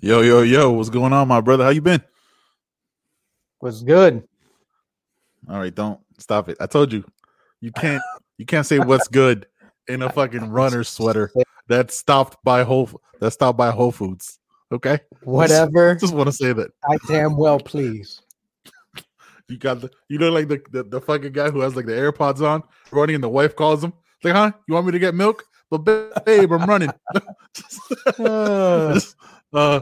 Yo, yo, yo, what's going on, my brother? How you been? What's good. All right, don't stop it. I told you, you can't, you can't say what's good in a fucking runner sweater that's stopped by Whole that's stopped by Whole Foods. Okay, Whatever. just, just want to say that I damn well please. you got the, you know, like the, the the fucking guy who has like the AirPods on running, and the wife calls him like, "Huh? You want me to get milk?" But babe, I'm running. Just, uh,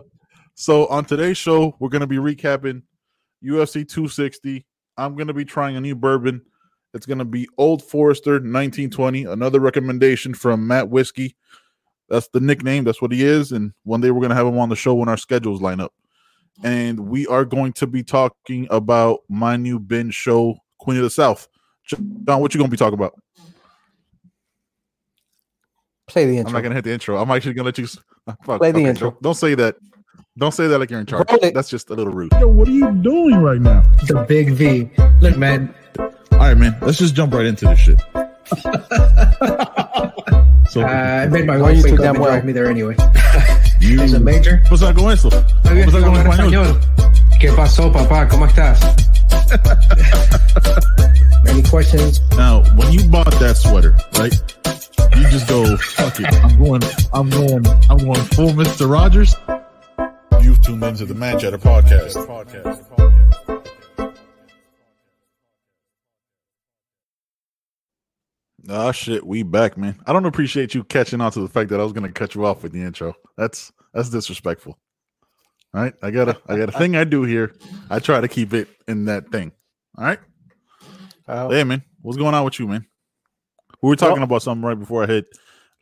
so on today's show, we're gonna be recapping UFC 260. I'm gonna be trying a new bourbon. It's gonna be Old Forester 1920. Another recommendation from Matt Whiskey. That's the nickname. That's what he is. And one day we're gonna have him on the show when our schedules line up. And we are going to be talking about my new binge show, Queen of the South. John, what you gonna be talking about? Play the intro. I'm not gonna hit the intro. I'm actually gonna let you. Fuck, Play the okay, intro. Don't, don't say that. Don't say that like you're in charge. Roll. That's just a little rude. Yo, what are you doing right now? The big V. Look, man, All right, man. Let's just jump right into this shit. so uh, I made my Why wife wake up damn and well? drive me there anyway. you. Es a major. What's algo going Oye, Pues algo en hablar español. español. ¿Qué pasó, papá? ¿Cómo estás? Any questions? Now, when you bought that sweater, right? You just go, fuck it. I'm going. I'm going. I'm going full Mister Rogers. You've tuned into the Man Chatter podcast. Podcast. Ah shit, we back, man. I don't appreciate you catching on to the fact that I was gonna cut you off with the intro. That's that's disrespectful. All right, I got a I got a thing I do here. I try to keep it in that thing. All right, Uh, hey man, what's going on with you, man? We were talking Well- about something right before I hit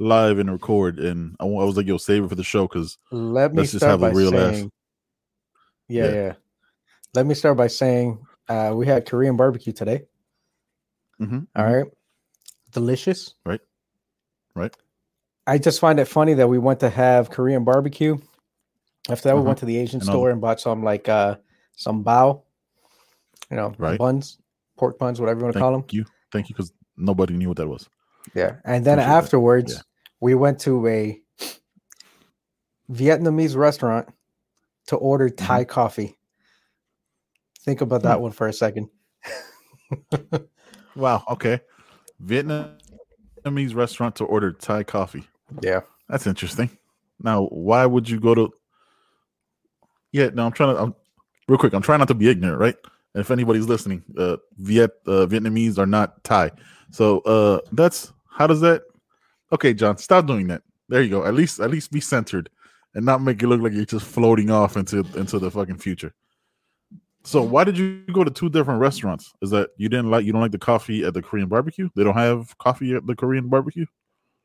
live and record, and I, I was like, "Yo, save it for the show," because let me let's just start have a by real ass- saying, yeah, Yeah. yeah. Let me start by saying uh, we had Korean barbecue today. Mm-hmm. All right, delicious. Right. Right. I just find it funny that we went to have Korean barbecue. After that, we Uh-huh. went to the Asian And store and bought some like uh some bao, you know, Right. buns, pork buns, whatever you want to call them. thank you, thank you, because nobody knew what that was. Yeah. And then Appreciate afterwards, Yeah. we went to a Vietnamese restaurant to order Mm-hmm. Thai coffee. Think about that one for a second. Wow. Okay. Vietnamese restaurant to order Thai coffee. Yeah. That's interesting. Now, why would you go to? Yeah, no, I'm trying to. I'm real quick. I'm trying not to be ignorant, right? If anybody's listening, uh, Viet uh, Vietnamese are not Thai, so uh, that's how does that? Okay, John, stop doing that. There you go. At least, at least be centered and not make it look like you're just floating off into into the fucking future. So, why did you go to two different restaurants? Is that you didn't like you don't like the coffee at the Korean barbecue? They don't have coffee at the Korean barbecue.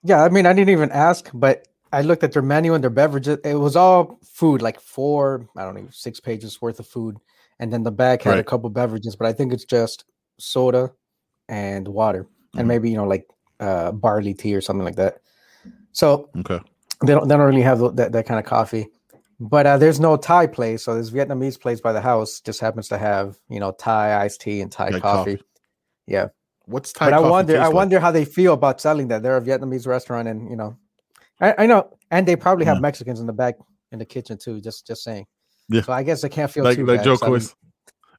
Yeah. I mean, I didn't even ask, but I looked at their menu and their beverages. It was all food, like four, I don't know, six pages worth of food. And then the back had a couple beverages, but I think it's just soda and water Mhm. and maybe, you know, like uh, barley tea or something like that. So Okay. they don't they don't really have that, that kind of coffee but uh, there's no thai place so this vietnamese place by the house just happens to have you know thai iced tea and thai Like coffee. coffee. yeah What's Thai but i wonder i taste like? wonder how they feel about selling that they're a vietnamese restaurant and you know i, I know and they probably have Yeah. mexicans in the back in the kitchen too just just saying Yeah. so i guess they can't feel like too like bad Jo Koy,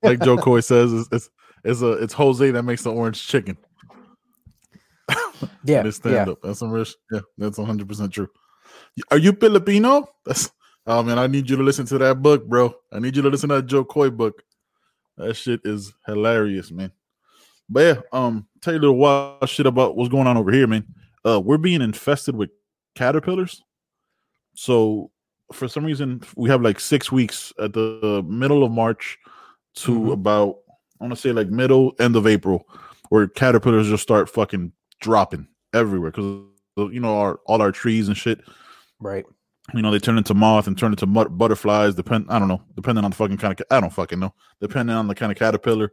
like Jo Koy says, it's, it's it's a it's Jose that makes the orange chicken. yeah This stand yeah up. That's some rich. Yeah, that's hundred percent true. Are you Filipino? That's oh man, I need you to listen to that book, bro. I need you to listen to that Jo Koy book. That shit is hilarious, man. But yeah, um, tell you a little wild shit about what's going on over here, man. Uh, we're being infested with caterpillars. So for some reason, we have like six weeks at the middle of March to Mhm. about I want to say like middle end of April, where caterpillars just start fucking dropping everywhere because you know our all our trees and shit. right You know they turn into moth and turn into mut- butterflies. Depend I don't know, depending on the fucking kind of I don't fucking know, depending on the kind of caterpillar.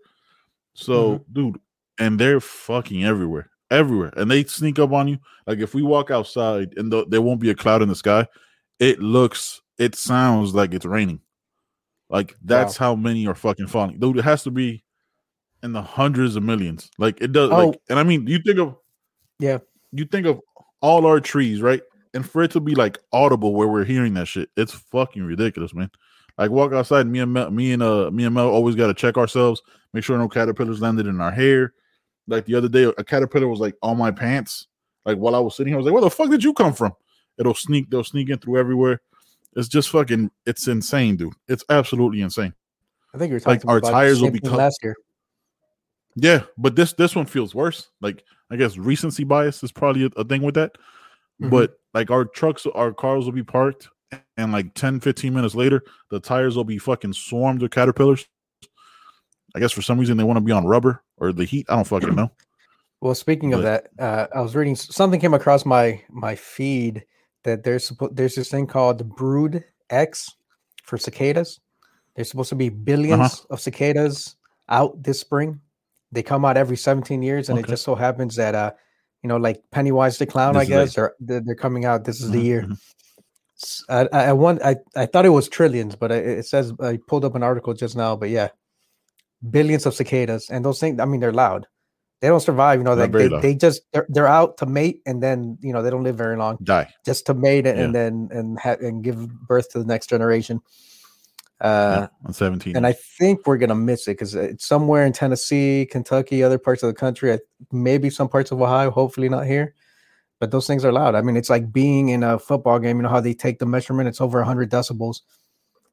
So, dude, and they're fucking everywhere, everywhere, and they sneak up on you. Like if we walk outside and the, there won't be a cloud in the sky, it looks, it sounds like it's raining. Like that's how many are fucking falling, dude. It has to be in the hundreds of millions. Like it does. Oh. Like, and I mean, you think of Yeah. you think of all our trees, right? and for it to be like audible where we're hearing that shit, it's fucking ridiculous, man. Like walk outside, me and Mel, me and uh me and Mel always got to check ourselves, make sure no caterpillars landed in our hair. Like the other day, a caterpillar was like on my pants. Like while I was sitting here, I was like, "Where the fuck did you come from?" It'll sneak, they'll sneak in through everywhere. It's just fucking, it's insane, dude. It's absolutely insane. I think you're Like, talking our about tires will be cut- last year. Yeah, but this this one feels worse. Like I guess recency bias is probably a, a thing with that. Mhm. But like our trucks, our cars will be parked, and like 10, 15 minutes later, the tires will be fucking swarmed with caterpillars. I guess for some reason they want to be on rubber or the heat. I don't fucking know. Well, speaking of that, uh, I was reading something came across my my feed that there's there's this thing called Brood X for cicadas. There's supposed to be 1000000000s Uh-huh. of cicadas out this spring. They come out every 17 years, and it just so happens that uh, you know, like Pennywise the clown, This I guess, they're they're coming out. This is the Mhm, year. mhm. S- I I, I, want, I I thought it was trillions, but it, it says I pulled up an article just now. But yeah, billions of cicadas, and those things. I mean, they're loud. They don't survive. You know, like they, they just they're, they're out to mate, and then you know they don't live very long. Die. Just to mate and, Yeah. and then and ha- and give birth to the next generation. Uh, yeah, on 17. and I think we're gonna miss it because it's somewhere in Tennessee, Kentucky, other parts of the country, I- maybe some parts of Ohio. Hopefully not here, but those things are loud. I mean, it's like being in a football game. You know how they take the measurement? It's over hundred decibels.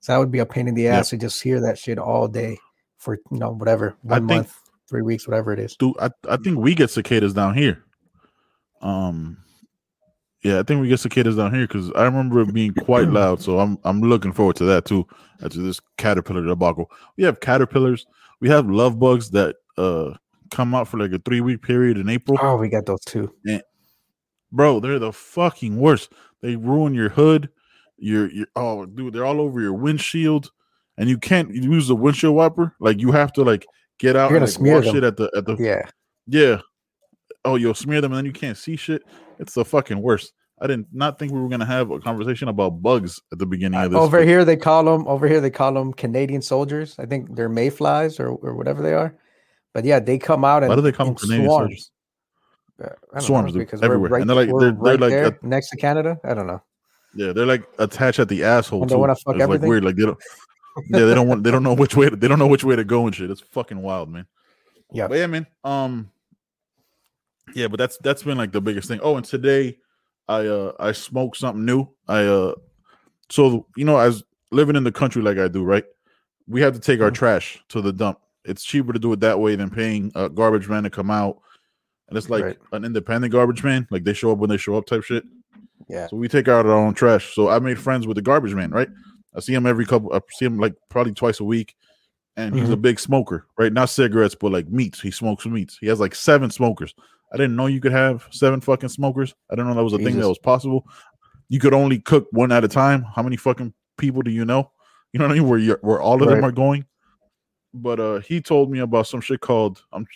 So that would be a pain in the Yep. ass to just hear that shit all day for you know whatever one think- month, three weeks, whatever it is. Dude, I, I think we get cicadas down here. Um, yeah, I think we get cicadas down here because I remember it being quite loud. So I'm I'm looking forward to that too. After this caterpillar debacle, we have caterpillars. We have love bugs that uh come out for like a three week period in April. Oh, we got those too. Bro, they're the fucking worst. They ruin your hood. Your your oh dude, they're all over your windshield, and you can't use the windshield wiper. Like you have to like get out You're and like, smear wash them. it at the at the Yeah, yeah. Oh, you'll smear them and then you can't see shit. It's the fucking worst. I did not think we were gonna have a conversation about bugs at the beginning of this. over here they call them over here they call them Canadian soldiers. I think they're mayflies or, or whatever they are. But yeah, they come out and Why do they call them Canadian swarms. soldiers? Uh, Swarms, know, because everywhere. right, And they're like- they're- they're right like there a- next to Canada. I don't know. Yeah, they're like attached at the asshole And they wanna fuck it's like everything? weird. Like they don't. Yeah, they don't want. They don't know which way. To, they don't know which way to go and shit. It's fucking wild, man. Yeah. But yeah, man. Um. Yeah, but that's that's been like the biggest thing. Oh, and today, I uh I smoked something new. I uh, so you know, as living in the country like I do, right? We have to take our Mhm. trash to the dump. It's cheaper to do it that way than paying a garbage man to come out. And it's like Right. an independent garbage man, like they show up when they show up type shit. Yeah. So we take out our own trash. So I made friends with the garbage man, right? I see him every couple. I see him like probably twice a week, and he's a big smoker, right? Not cigarettes, but like meats. He smokes meats. He has like seven smokers. I didn't know you could have seven fucking smokers. I didn't know that was a thing that was possible. You could only cook one at a time. How many fucking people do you know? You know what I mean? Where where all of them are going. But uh he told me about some shit called I'm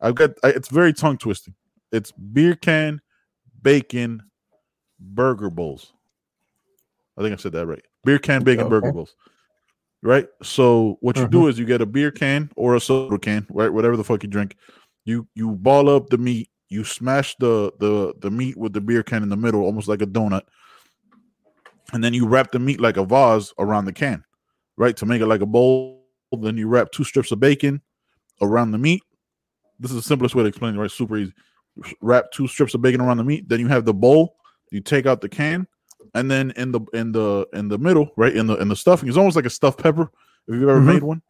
I've got I, it's very tongue twisting. It's beer can, bacon, burger bowls. I think I said that right. Beer can, bacon, burger Okay. bowls. Right. So what you Mm-hmm. do is you get a beer can or a soda can, right? Whatever the fuck you drink. You you ball up the meat. You smash the the the meat with the beer can in the middle, almost like a donut, and then you wrap the meat like a vase around the can, right? To make it like a bowl. Then you wrap two strips of bacon around the meat. This is the simplest way to explain it, right? Super easy. Wrap two strips of bacon around the meat. Then you have the bowl. You take out the can, and then in the in the in the middle, right in the in the stuffing, it's almost like a stuffed pepper. If you've ever Mhm. made one,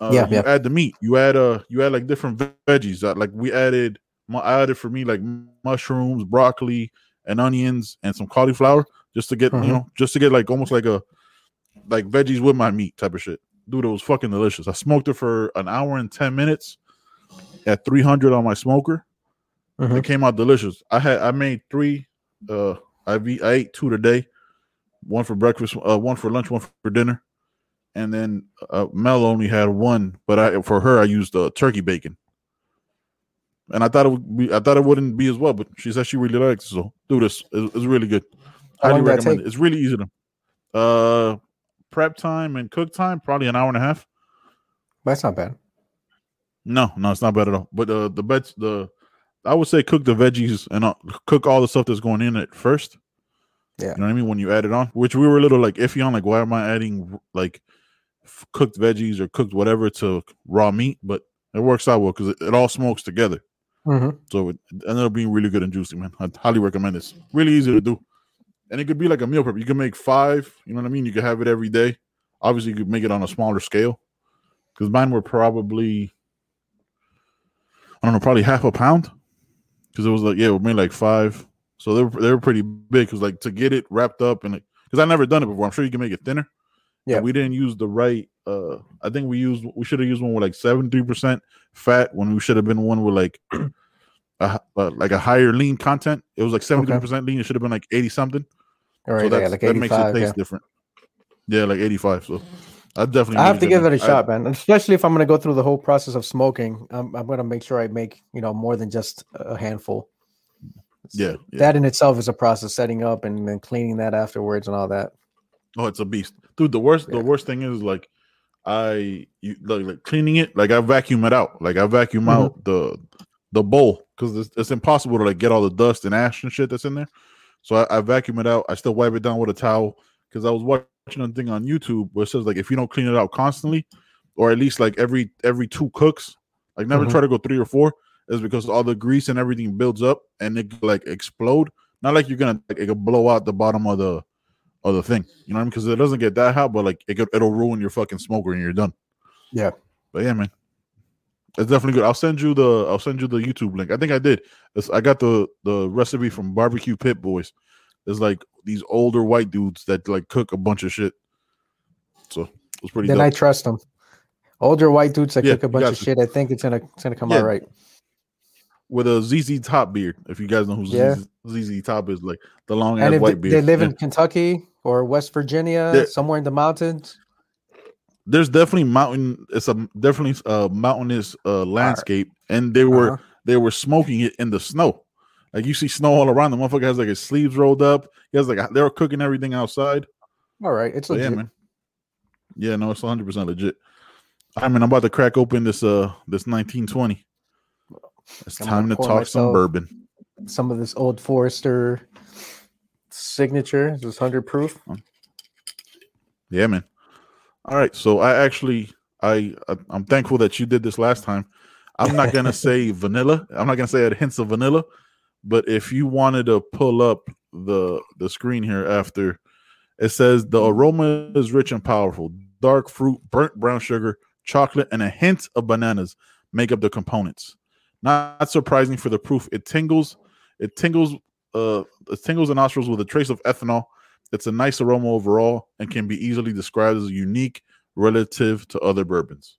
uh, Yeah, you yeah. add the meat. You add uh, you add like different veggies. Uh, like we added, I added for me like mushrooms, broccoli, and onions, and some cauliflower, just to get Mhm. you know, just to get like almost like a like veggies with my meat type of shit. Dude, it was fucking delicious. I smoked it for an hour and ten minutes at 300 on my smoker. Mhm. It came out delicious. I had I made three. Uh, I be I ate two today. One for breakfast, uh, one for lunch, one for dinner, and then uh, Mel only had one. But I for her I used uh, turkey bacon, and I thought it would be I thought it wouldn't be as well. But she said she really likes it. So do this. It's, it's really good. How Highly long did that recommend it. It's really easy to. Uh, prep time and cook time probably an hour and a half. That's not bad. No, no, it's not bad at all. But uh, the bets, the I would say cook the veggies and uh, cook all the stuff that's going in it first, Yeah. You know what I mean? When you add it on, which we were a little like iffy on, like why am I adding like f- cooked veggies or cooked whatever to raw meat? But it works out well because it, it all smokes together. Mhm. So it ended up being really good and juicy, man. I highly recommend this. Really easy to do. And it could be like a meal prep. You can make five, you know what I mean? You could have it every day. Obviously, you could make it on a smaller scale. Because mine were probably, I don't know, probably half a pound. Because it was like, yeah, we made like five. So they were, they were pretty big. Because like to get it wrapped up and because I never done it before. I'm sure you can make it thinner. Yeah. And we didn't use the right, uh, I think we used, we should have used one with like 73% fat when we should have been one with like, a, uh, like a higher lean content. It was like 73% lean. It should have been like 80 something. All right, so yeah, like that makes it taste Yeah. different. Yeah, like 85. So I definitely I have to give it a I- shot, man. Especially if I'm going to go through the whole process of smoking, I'm, I'm going to make sure I make you know more than just a handful. Yeah, yeah. That in itself is a process, setting up and then cleaning that afterwards and all that. Oh, it's a beast, dude. The worst, Yeah. the worst thing is like, I you like, like cleaning it. Like I vacuum it out. Like I vacuum Mhm. out the the bowl because it's, it's impossible to like get all the dust and ash and shit that's in there. So I, I vacuum it out. I still wipe it down with a towel because I was watching a thing on YouTube where it says like if you don't clean it out constantly, or at least like every every two cooks, like never Mhm. try to go three or four, is because all the grease and everything builds up and it like explode. Not like you're gonna like, it could blow out the bottom of the of the thing, you know what I mean? Because it doesn't get that hot, but like it could, it'll ruin your fucking smoker and you're done. Yeah. But yeah, man, it's definitely good. I'll send you the I'll send you the YouTube link. I think I did. It's, I got the the recipe from Barbecue Pit Boys. There's like these older white dudes that like cook a bunch of shit. So it's pretty. Then dope. I trust them. Older white dudes that Yeah, cook a bunch of to. shit. I think it's gonna it's gonna come Yeah. out right. with a ZZ Top beard. If you guys know who Yeah. ZZ, ZZ Top is, like the long And ass white beard. they live Yeah. in Kentucky or West Virginia, somewhere in the mountains. There's definitely mountain. It's a definitely a mountainous uh, landscape, and they were Uh-huh. they were smoking it in the snow. Like you see snow all around. The motherfucker has like his sleeves rolled up. He has like a- they're cooking everything outside. All right, it's So yeah, man. Yeah, no, it's 100 percent legit. I mean, I'm about to crack open this uh this 1920. It's I'm time to talk some bourbon. Some of this old Forester signature. This is hundred proof. Yeah, man. All right, so I actually I I- I'm thankful that you did this last time. I'm not gonna say vanilla. I'm not gonna say it hints of vanilla, but if you wanted to pull up the the screen here after, it says the aroma is rich and powerful. Dark fruit, burnt brown sugar, chocolate, and a hint of bananas make up the components. Not surprising for the proof. It tingles. It tingles. Uh, it tingles the nostrils with a trace of ethanol. It's a nice aroma overall and can be easily described as unique relative to other bourbons.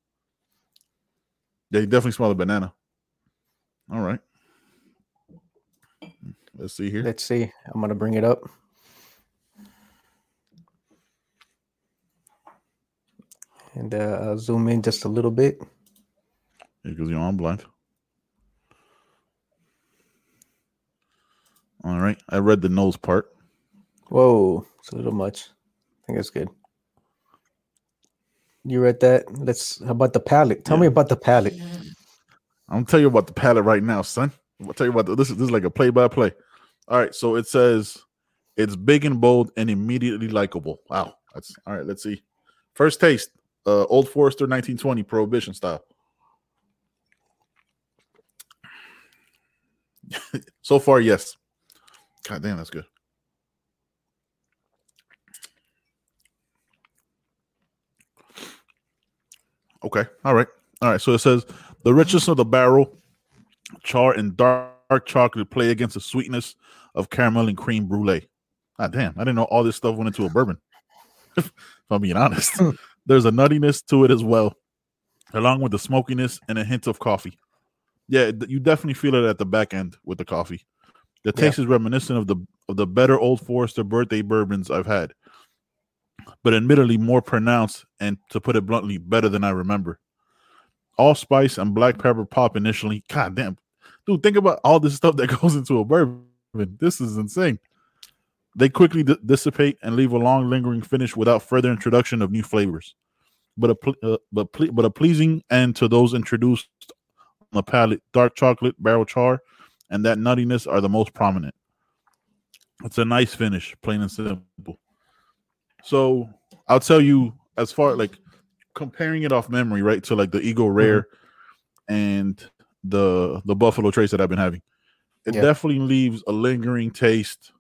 Yeah, you definitely smell the banana. All right. Let's see here. Let's see. I'm gonna bring it up. And uh, I'll zoom in just a little bit. Because you know I'm blind. All right. I read the nose part. Whoa, it's a little much. I think that's good. You read that? Let's. How about the palate? Tell me about the palate. I'm gonna tell you about the palate right now, son. I'll tell you about the, this. Is, this is like a play by play. All right, so it says it's big and bold and immediately likable. Wow, that's all right. Let's see. First taste, uh, Old Forester 1920 Prohibition style. so far, yes. God damn, that's good. Okay, all right. All right, so it says the richness of the barrel, char and dark chocolate play against the sweetness of caramel and cream brulee. Ah, damn, I didn't know all this stuff went into a bourbon. if I'm being honest, there's a nuttiness to it as well, along with the smokiness and a hint of coffee. Yeah, you definitely feel it at the back end with the coffee. The Yeah. taste is reminiscent of the of the better Old Forester birthday bourbons I've had, but admittedly more pronounced and, to put it bluntly, better than I remember allspice and black pepper pop initially. God damn, dude, think about all this stuff that goes into a bourbon. This is insane. They quickly di- dissipate and leave a long, lingering finish without further introduction of new flavors. But a ple- uh, but ple- but a pleasing end to those introduced on the palate. Dark chocolate, barrel char, and that nuttiness are the most prominent. It's a nice finish, plain and simple. So I'll tell you, as far like comparing it off memory, right, to like the Eagle Rare and the the Buffalo Trace that I've been having, it Yeah. definitely leaves a lingering taste.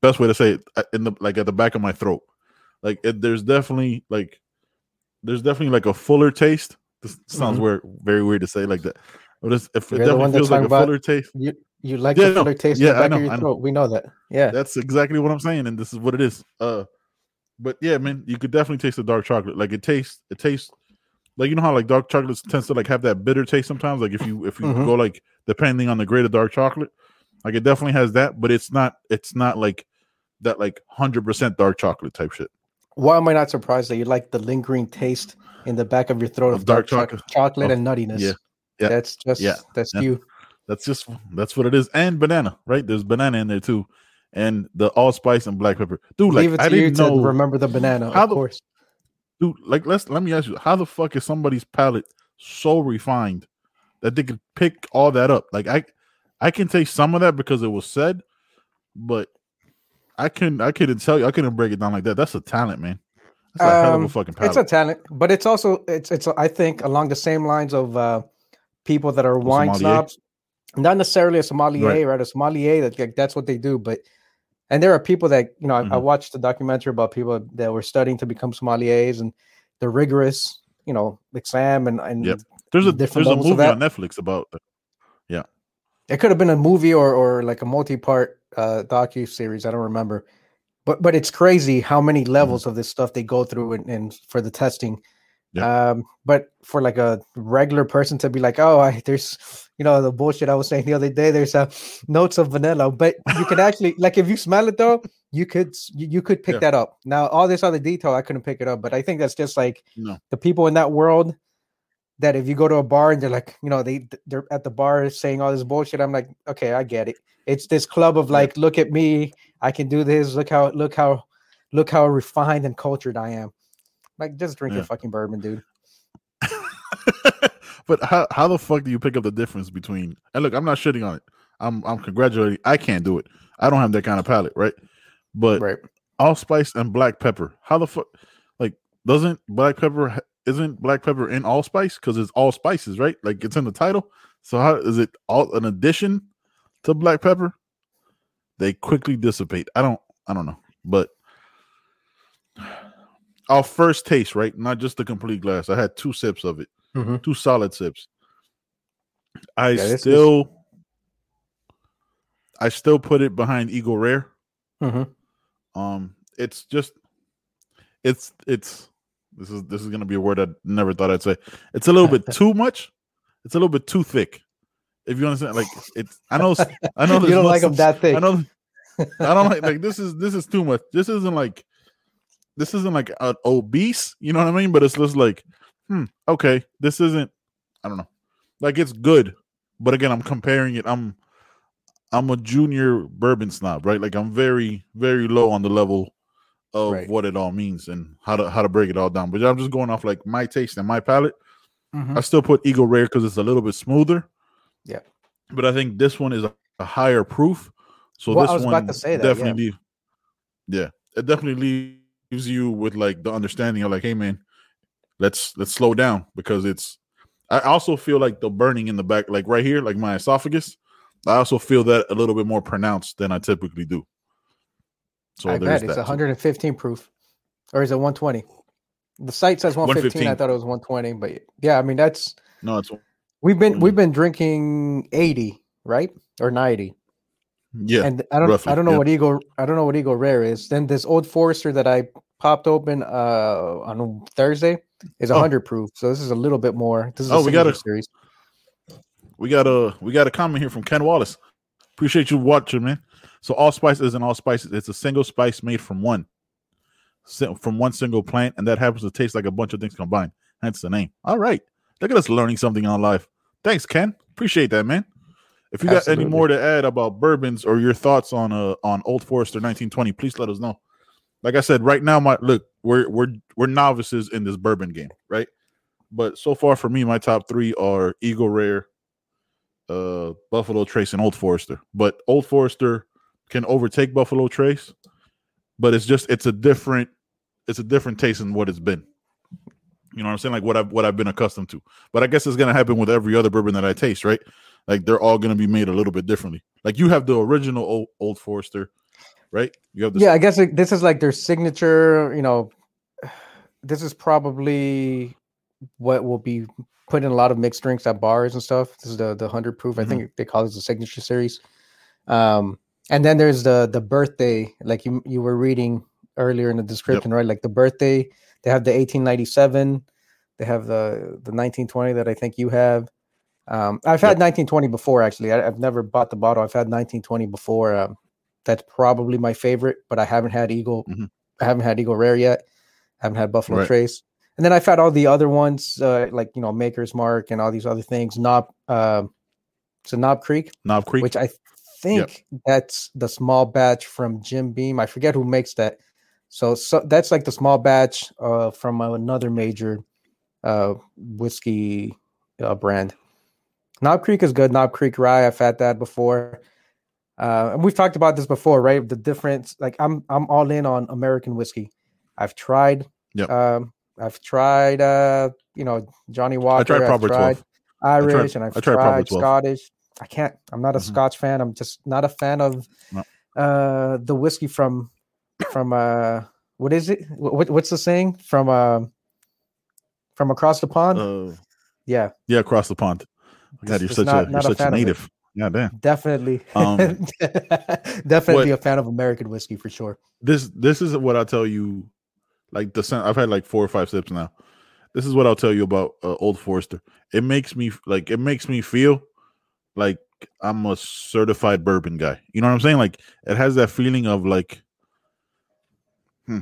Best way to say it, uh, in the like at the back of my throat. Like it, there's definitely like there's definitely like a fuller taste. This sounds Mhm. weird, very weird to say like that. But it's, if it definitely feels like a fuller taste. You you like Yeah, the no, fuller taste yeah, in the I back know, of your I know. We know that. Yeah. That's exactly what I'm saying, and this is what it is. Uh, but yeah, man, you could definitely taste the dark chocolate. Like it tastes, it tastes like you know how like dark chocolate tends to like have that bitter taste sometimes. Like if you if you Mhm. go like depending on the grade of dark chocolate, like it definitely has that, but it's not it's not like that like hundred percent dark chocolate type shit. Why am I not surprised that you like the lingering taste in the back of your throat of, Of dark, dark chocolate, chocolate. and nuttiness? yeah, yeah, That's just yeah, that's yeah. you. That's just that's what it is. And banana, right? There's banana in there too, and the allspice and black pepper. Dude, like Leave it I to you didn't know. remember the banana, How of the- course. Dude, like let's let me ask you, how the fuck is somebody's palate so refined that they could pick all that up? Like I I can take some of that because it was said, but I couldn't I couldn't tell you, I couldn't break it down like that. That's a talent, man. That's a hell of a Um, fucking It's a talent, but it's also it's it's I think along the same lines of uh people that are wine snobs. Not necessarily a sommelier, Right. right? A sommelier that like, that's what they do, but and there are people that you know I, I Mhm. watched a documentary about people that were studying to become sommeliers and the rigorous you know exam and and Yep. there's a different there's a movie on Netflix about that yeah it could have been a movie or or like a multi-part uh docu series i don't remember but but it's crazy how many Mm-hmm. levels of this stuff they go through and, and for the testing Yeah. um but for like a regular person to be like oh I, there's you know the bullshit i was saying the other day there's uh, notes of vanilla but you can actually like if you smell it though you could you, you could pick Yeah. that up now all this other detail i couldn't pick it up but i think that's just like No. the people in that world that if you go to a bar and they're like, you know, they they're at the bar saying all this bullshit. I'm like, okay, I get it. It's this club of Yeah. like, look at me, I can do this. Look how look how look how refined and cultured I am. Like, just drink your fucking bourbon, dude. but how how the fuck do you pick up the difference between and look, I'm not shitting on it. I'm I'm congratulating I can't do it. I don't have that kind of palate, right? But right. allspice and black pepper. How the fuck? Like, doesn't black pepper isn't black pepper in allspice because it's all spices, right? Like it's in the title. So how is it all an addition to black pepper? They quickly dissipate. I don't. I don't know, but our first taste, right? Not just the complete glass. I had two sips of it, Mhm. two solid sips. I Yeah, still, I still put it behind Eagle Rare. Mhm. Um, it's just, it's it's this is this is gonna be a word I never thought I'd say. It's a little bit too much. It's a little bit too thick. If you understand, like it's I know I know you don't like them that thick. I know I don't like like this is this is too much. This isn't like this isn't like an obese, you know what I mean? But it's just like, hmm, okay, this isn't I don't know. Like it's good, but again, I'm comparing it. I'm I'm a junior bourbon snob, right? Like I'm very, very low on the level of Right. what it all means and how to how to break it all down. But I'm just going off like my taste and my palate. Mhm. I still put Eagle Rare because it's a little bit smoother. Yeah. But I think this one is a, a higher proof. So Well, this one about to say that, definitely leave- yeah. It definitely leaves you with like the understanding of like, hey man, let's let's slow down because it's I also feel like the burning in the back, like right here, like my esophagus. I also feel that a little bit more pronounced than I typically do. So I there's bet it's that. too. 115 proof, or is it 120? The site says 115. I thought it was 120, but yeah, I mean that's No, it's we've been we've been drinking 80, right, or 90. yeah. and I don't roughly, I don't know yeah. what Eagle I don't know what Eagle Rare is. Then this old Forester that I popped open uh on Thursday is a Oh. hundred proof. So this is a little bit more. This is a Oh, we gotta- series. We got a we got a comment here from Ken Wallace. Appreciate you watching, man. So all spice isn't all spices. It's a single spice made from one, from one single plant, and that happens to taste like a bunch of things combined. Hence the name. All right, look at us learning something on life. Thanks, Ken. Appreciate that, man. If you got any more to add about bourbons or your thoughts on uh on Old Forester 1920, please let us know. Like I said, right now, my look, we're we're we're novices in this bourbon game, right? But so far for me, my top three are Eagle Rare, uh Buffalo Trace and Old Forester. But Old Forester can overtake Buffalo Trace, but it's just it's a different it's a different taste than what it's been. You know what I'm saying? Like what I've what I've been accustomed to. But I guess it's gonna happen with every other bourbon that I taste, right? Like they're all gonna be made a little bit differently. Like you have the original old, old Forester, right? You have the Yeah, I guess it, this is like their signature. You know, this is probably what will be put in a lot of mixed drinks at bars and stuff. This is the the hundred proof. I think they call it the signature series. Um, and then there's the the birthday, like you you were reading earlier in the description, right? Like the birthday, they have the 1897, they have the the 1920 that I think you have. Um, I've had 1920 before actually. I, I've never bought the bottle. I've had 1920 before. Um, that's probably my favorite, but I haven't had Eagle. Mhm. I haven't had Eagle Rare yet. I haven't had Buffalo Right. Trace. And then I've had all the other ones, uh, like you know, Maker's Mark and all these other things. Knob, uh, so Knob Creek, Knob Creek. which I think that's the small batch from Jim Beam. I forget who makes that. So, so that's like the small batch uh, from another major uh, whiskey uh, brand. Knob Creek is good. Knob Creek Rye, I've had that before. Uh, and we've talked about this before, right? The difference, like I'm, I'm all in on American whiskey. I've tried, Yep. um, I've tried, uh, you know, Johnnie Walker. tried I've Proper 12. Irish, and I've I tried tried Scottish. I can't. I'm not a Mhm. Scotch fan. I'm just not a fan of No. uh the whiskey from from uh what is it? What, what's the saying from uh from across the pond? uh, yeah, yeah, across the pond. God, you're such not- a you're such a native. Yeah, damn. definitely, Um, definitely a fan of American whiskey for sure. this this is what I'll tell you. Like the I've had like four or five sips now. This is what I'll tell you about uh, Old Forester. It makes me like it makes me feel like I'm a certified bourbon guy. You know what I'm saying? Like it has that feeling of like, hmm,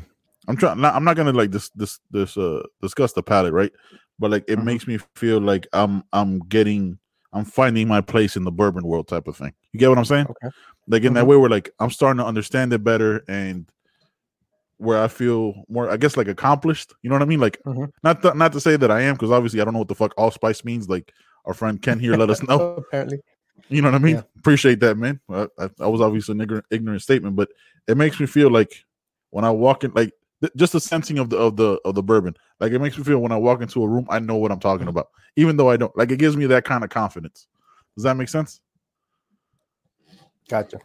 I'm trying. Not, I'm not gonna like this this this uh discuss the palate, right? But like it Mhm. makes me feel like I'm I'm getting I'm finding my place in the bourbon world type of thing. You get what I'm saying? Okay. Like in that Mhm. way, where like I'm starting to understand it better and where I feel more, I guess, like accomplished. You know what I mean? Like, Mhm. not th- not to say that I am, because obviously I don't know what the fuck allspice means. Like our friend Ken here, let us know. Apparently, You know what I mean? Yeah. Appreciate that, man. I, I, I was obviously an ignorant, ignorant statement, but it makes me feel like when I walk in, like th- just the sensing of the of the of the bourbon. Like it makes me feel when I walk into a room, I know what I'm talking about, even though I don't. Like it gives me that kind of confidence. Does that make sense? gotcha.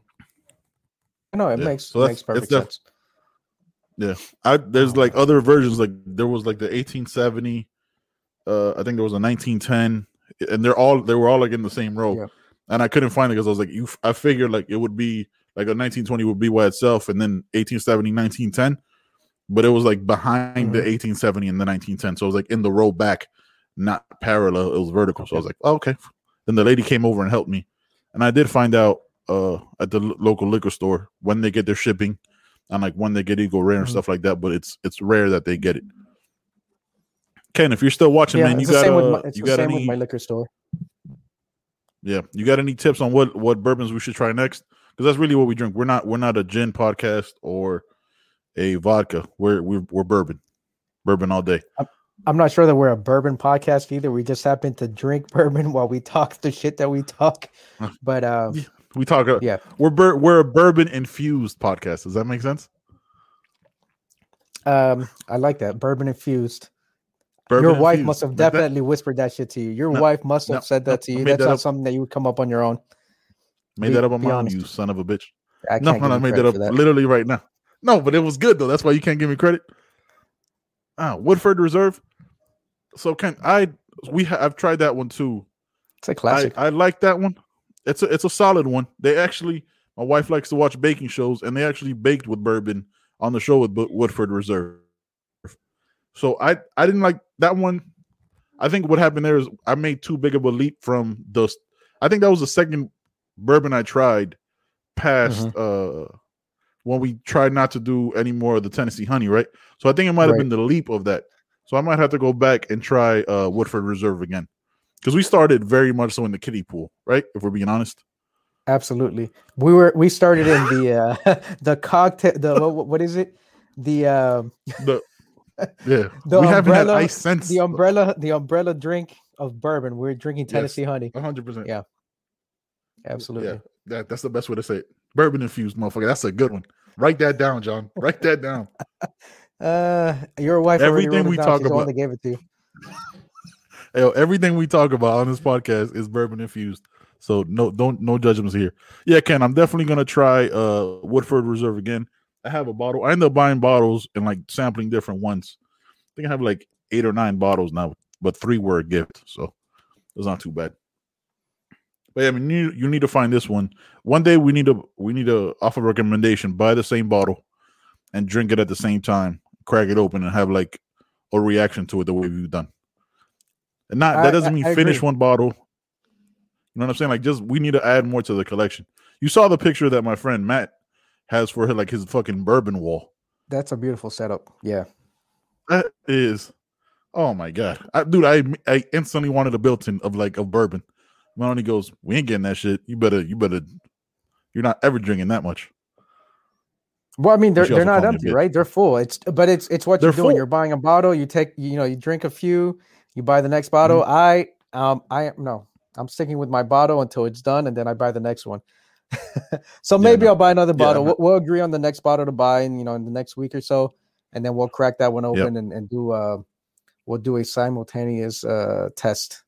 No, it Yeah, makes so that's- makes perfect def- sense. Yeah, I there's like other versions. Like there was like the 1870. Uh, I think there was a 1910, and they're all they were all like in the same row. Yeah. And I couldn't find it because I was like, you. I figured like it would be like a 1920 would be by itself, and then 1870, 1910. But it was like behind the Mhm. 1870 and the 1910. So it was like in the row back, not parallel. It was vertical. So I was like, oh, okay. Then the lady came over and helped me, and I did find out uh at the lo- local liquor store when they get their shipping and like when they get Eagle Rare and Mhm. stuff like that. But it's it's rare that they get it. Ken, if you're still watching, Yeah, man, you the got uh, it's you got same any with my liquor store. yeah, you got any tips on what what bourbons we should try next? Because that's really what we drink. We're not we're not a gin podcast or a vodka. We're we're, we're bourbon, bourbon all day. I'm not sure that we're a bourbon podcast either. We just happen to drink bourbon while we talk the shit that we talk. But um, We talk. Uh, Yeah. we're bur- we're a bourbon infused podcast. Does that make sense? um, I like that bourbon infused. Bourbon Your wife infused. must have Like that? definitely whispered that shit to you. Your No, wife must have no, said that no, to you. That's that not up. something that you would come up on your own. made be- that up on my own. You son of a bitch. I No, no, I made that up that. literally right now. No, but it was good though. That's why you can't give me credit. Ah, Woodford Reserve. So can I? We ha- I've tried that one too. It's a classic. I, I like that one. It's a it's a solid one. They actually, my wife likes to watch baking shows, and they actually baked with bourbon on the show with Woodford Reserve. So I I didn't like that one. I think what happened there is I made too big of a leap from the. I think that was the second bourbon I tried past uh when we tried not to do any more of the Tennessee honey, right? So I think it might have Right. been the leap of that. So I might have to go back and try uh Woodford Reserve again because we started very much so in the kiddie pool, right? If we're being honest. Absolutely. We were we started in the uh the cocktail the what, is it? The um The yeah, The we haven't had umbrella- ice since the umbrella the umbrella drink of bourbon. We're drinking Yes. Tennessee honey. hundred percent. Yeah. Absolutely. Yeah, that, that's the best way to say it. Bourbon infused, motherfucker. That's a good one. Write that down, John. Write that down. Uh, your wife. Everything we down. talk She's about- that gave it to you. Yo, everything we talk about on this podcast is bourbon infused. So no, don't no judgments here. Yeah, Ken, I'm definitely gonna try uh Woodford Reserve again. I have a bottle. I end up buying bottles and like sampling different ones. I think I have like eight or nine bottles now, but three were a gift, so it's not too bad. But yeah, I mean, you you need to find this one. One day we need to we need to offer recommendation. Buy the same bottle and drink it at the same time. Crack it open and have like a reaction to it the way we've done. And not I- that doesn't mean I finish agree. one bottle. You know what I'm saying? Like, just we need to add more to the collection. You saw the picture that my friend Matt has for like his fucking bourbon wall. That's a beautiful setup. Yeah. That is, oh my god, I, dude! I I instantly wanted a built-in of like a bourbon. Melanie goes, "We ain't getting that shit. You better, you better. You're not ever drinking that much." Well, I mean, they're they're not called me a empty, right? They're full. It's but it's it's what They're you're doing. full. You're buying a bottle. You take you know you drink a few. You buy the next bottle. Mm-hmm. I um I no, I'm sticking with my bottle until it's done, and then I buy the next one. so Yeah, maybe no. I'll buy another Yeah, bottle. no. We'll, we'll agree on the next bottle to buy, in, you know, in the next week or so, and then we'll crack that one open and, and do uh we'll do a simultaneous uh test.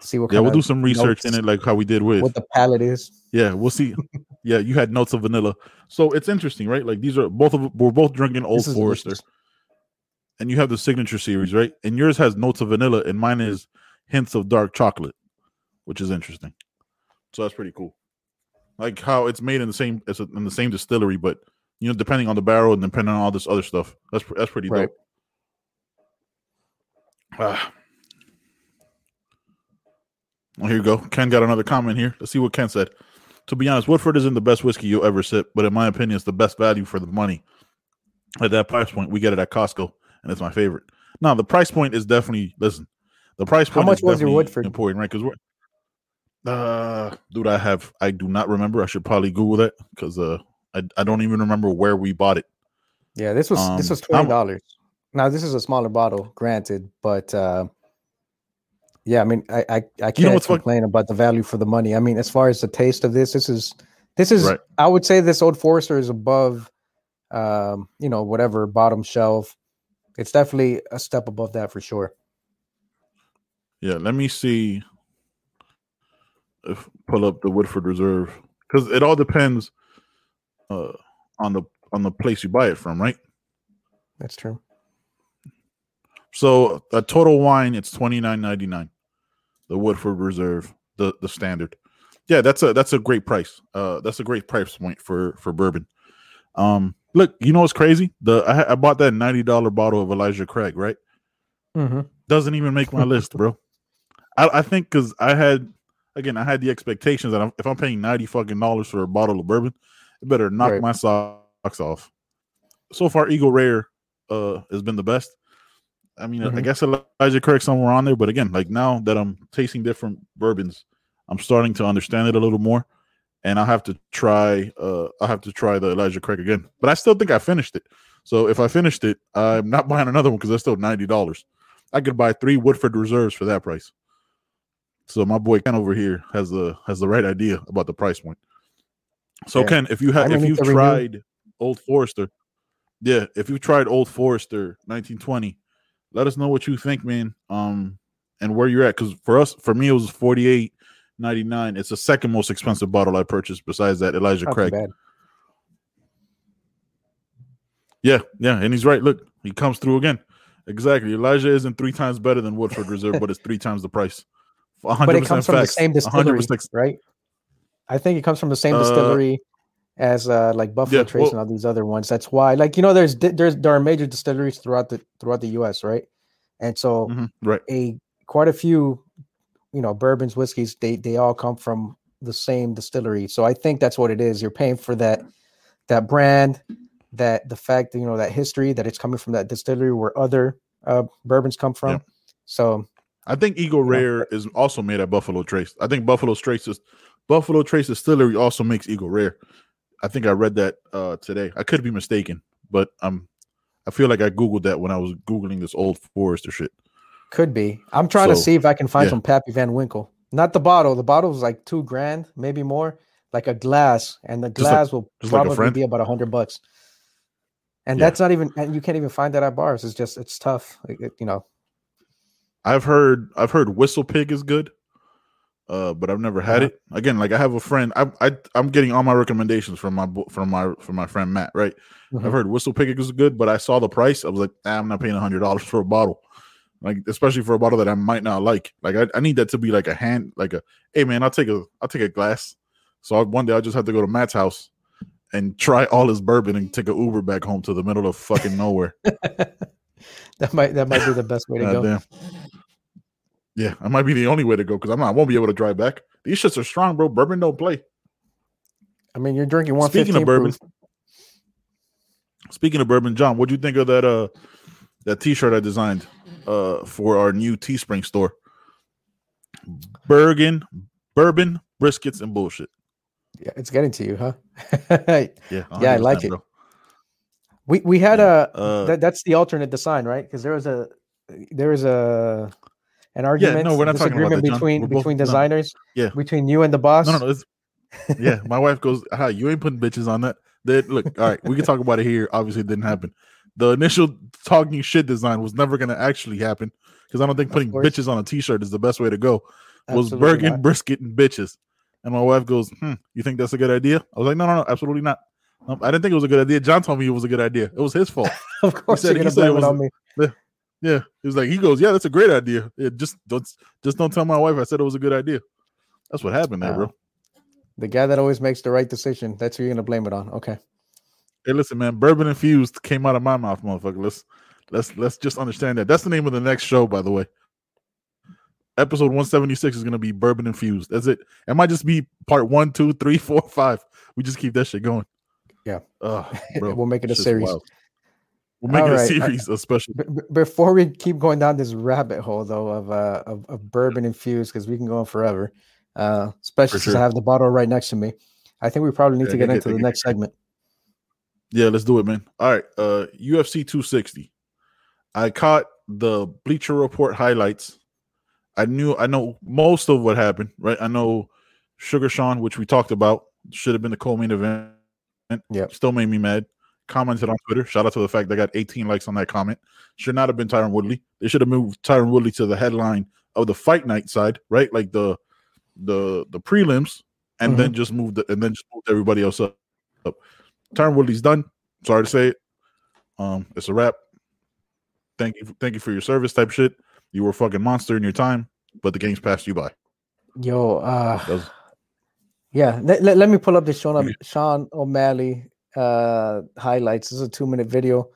See what Yeah, we'll do some research in it, like how we did with. What the palate is. Yeah, we'll see. yeah, you had notes of vanilla, so it's interesting, right? Like these are both of we're both drinking Old Forester, and you have the signature series, right? And yours has notes of vanilla, and mine is hints of dark chocolate, which is interesting. So that's pretty cool. Like how it's made in the same it's in the same distillery, but you know, depending on the barrel and depending on all this other stuff, that's that's pretty Right. dope. Ah. Well, here you go. Ken got another comment here. Let's see what Ken said. To be honest, Woodford isn't the best whiskey you'll ever sip, but in my opinion, it's the best value for the money. At that price point, we get it at Costco, and it's my favorite. Now, the price point is definitely listen. The price point. How much is was your Woodford? important, right? Because we're uh, dude, I have I do not remember. I should probably Google that because uh, I I don't even remember where we bought it. Yeah, this was this Um, was I'm- twenty dollars. Now this is a smaller bottle, granted, but uh, yeah, I mean, I I, I can't what's fuck- complain about the value for the money. I mean, as far as the taste of this, this is this is Right. I would say this Old Forester is above, um, you know, whatever bottom shelf. It's definitely a step above that for sure. Yeah, let me see if pull up the Woodford Reserve because it all depends uh on the on the place you buy it from, right? That's true. So a total wine, it's twenty nine ninety nine. The Woodford Reserve, the the standard. Yeah, that's a that's a great price. Uh, that's a great price point for for bourbon. Um, look, you know what's crazy? The I, I bought that ninety dollar bottle of Elijah Craig, right? hmm Doesn't even make my list, bro. I, I think because I had again, I had the expectations that I'm, if I'm paying ninety fucking dollars for a bottle of bourbon, it better knock Right. my socks off. So far, Eagle Rare uh has been the best. I mean, I Mhm. guess Elijah Craig somewhere on there, but again, like now that I'm tasting different bourbons, I'm starting to understand it a little more, and I have to try. Uh, I have to try the Elijah Craig again, but I still think I finished it. So if I finished it, I'm not buying another one because that's still ninety dollars. I could buy three Woodford Reserves for that price. So my boy Ken over here has the has the right idea about the price point. So Yeah. Ken, if you I have if you've tried Old Forester, yeah, if you tried Old Forester 1920, let us know what you think, man. Um, and where you're at, because for us, for me, it was 48.99. It's the second most expensive bottle I purchased besides that Elijah Not Craig. Yeah, yeah, and he's right. Look, he comes through again. Exactly. Elijah isn't three times better than Woodford Reserve, but it's three times the price. 100% But it comes from the same distillery, 100%. right? I think it comes from the same Uh, distillery as uh like Buffalo yeah, Trace well- and all these other ones. That's why, like you know, there's there's there are major distilleries throughout the throughout the U.S. right, and so Mhm, Right. a quite a few, you know, bourbons, whiskeys, they they all come from the same distillery. So I think that's what it is. You're paying for that that brand, that the fact that you know that history that it's coming from that distillery where other uh bourbons come from. Yeah. So I think Eagle. Rare is also made at Buffalo Trace. I think Buffalo Trace is Buffalo Trace Distillery also makes Eagle Rare. I think I read that uh today. I could be mistaken, but um I feel like I googled that when I was googling this old Forester shit. Could be. I'm trying to see if I can find yeah. some Pappy Van Winkle. Not the bottle. The bottle was like two grand, maybe more. like a glass, and the like- glass will just like probably be about a hundred bucks. And Yeah. that's not even, and you can't even find that at bars. It's just, it's tough. It- you know, I've heard I've heard Whistle Pig is good, uh, but I've never had Uh-huh. it. Again, like I have a friend. I I I'm getting all my recommendations from my from my from my friend Matt. Right. Mhm. I've heard Whistle Pig is good, but I saw the price. I was like, nah, I'm not paying hundred dollars for a bottle. Like especially for a bottle that I might not like. Like I, I need that to be like a hand, like a hey man, I'll take a I'll take a glass. So I, one day I just have to go to Matt's house and try all his bourbon and take an Uber back home to the middle of fucking nowhere. that might, that might be the best way to God go. damn. Yeah, I might be the only way to go because I'm not. I won't be able to drive back. These shits are strong, bro. Bourbon don't play. I mean, you're drinking one Speaking of bourbon, proof. speaking of bourbon, Jon, what do you think of that? Uh, that T-shirt I designed, uh, for our new Teespring store. Bergen, bourbon, briskets, and bullshit. Yeah, it's getting to you, huh? Yeah, Yeah, I like it. bro. we we had Yeah, a uh, that, that's the alternate design, right? Because there was a there was a an argument, no, we're not talking about that, Jon. between both- between no. designers, Yeah. between you and the boss. No, no, no. It's, yeah, my wife goes, "Hi, you ain't putting bitches on that." That look, all right, we can talk about it here. Obviously, it didn't happen. The initial talking shit design was never going to actually happen because I don't think putting bitches on a t-shirt is the best way to go. Was Absolutely Bergen, not. brisket, and bitches. And my wife goes, "Hmm, you think that's a good idea?" I was like, "No, no, no, absolutely not. I didn't think it was a good idea." John told me it was a good idea. It was his fault. of course, he said- you're he said it was- on me. Yeah, he was like, he goes, "Yeah, that's a great idea. Yeah, just don't, just don't tell my wife I said it was a good idea." That's what happened there, bro. The guy that always makes the right decision. That's who you're gonna blame it on. Okay. Hey, listen, man, bourbon infused came out of my mouth, motherfucker. Let's let's let's just understand that. That's the name of the next show, by the way. Episode 176 is gonna be bourbon infused. That's it. It might just be part one, two, three, four, five. We just keep that shit going. Yeah. Oh, bro. We'll make it a series. wild. We'll make All it a right, I- series, especially. B- b- before we keep going down this rabbit hole though of uh of, of bourbon infused because we can go on forever uh especially since sure. i have the bottle right next to me i think we probably need Yeah, to get- get get- into the get- next segment Yeah, let's do it, man. All right. Uh UFC 260. I caught the Bleacher Report highlights. I knew I know most of what happened, right? I know Sugar Sean, which we talked about, should have been the co-main event. Yeah, Still made me mad. Commented on Twitter. Shout out to the fact they got 18 likes on that comment. Should not have been Tyron Woodley. They should have moved Tyron Woodley to the headline of the fight night side, right? Like the the the prelims, and then just moved the, and then just moved everybody else up. up. Tyron Woodley's done. Sorry to say it. Um, it's a wrap. Thank you, thank you for your service, type shit. You were a fucking monster in your time, but the game's passed you by. yo uh was- yeah let, let, let me pull up the sean, sean o'malley uh highlights this is a two minute video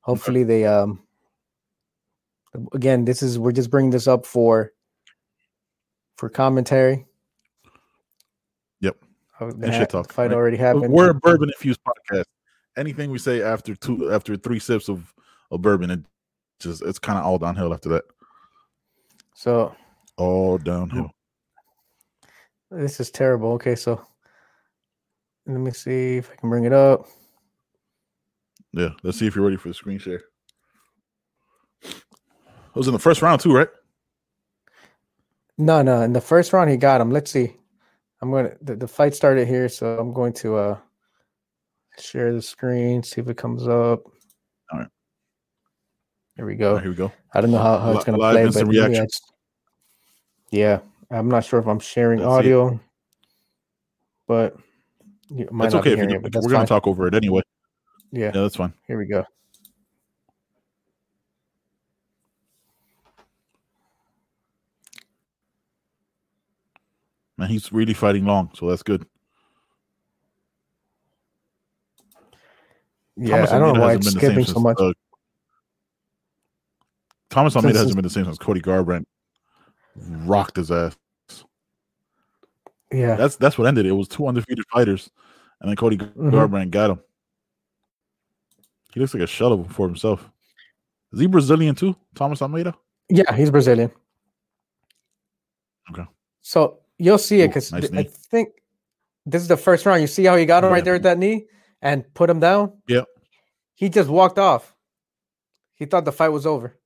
hopefully they um again this is we're just bringing this up for for commentary Yep. Oh, the And shit talk, fight right? already happened We're a bourbon infused podcast. Anything we say after two, after three sips of, of bourbon, it just it's kind of all downhill after that. so All downhill. This is terrible. Okay, so let me see if I can bring it up. Yeah. Let's see if you're ready for the screen share. It was in the first round too, right? No, no. In the first round, he got him. Let's see. I'm going to, the, the fight started here, so I'm going to uh share the screen, see if it comes up. All right. Here we go. right, here we go. I don't know how, how it's going to live play, but reaction. yeah, I'm not sure if I'm sharing see. audio, but you might It's okay if you do. it, that's We're gonna talk over it anyway. Yeah, Yeah, that's fine. here we go. Man, he's really fighting long, so that's good. Yeah, Thomas I don't know why it's been the same skipping so since, much. uh, Thomas Almeida hasn't been the same since Cody Garbrandt rocked his ass. Yeah, That's that's what ended it. It was two undefeated fighters, and then Cody Mhm. Garbrandt got him. He looks like a shell of for himself. Is he Brazilian too, Thomas Almeida? yeah, he's Brazilian. Okay. So you'll see it because nice I think this is the first round. You see how he got him Yeah. right there at that knee and put him down? Yeah. He just walked off. He thought the fight was over.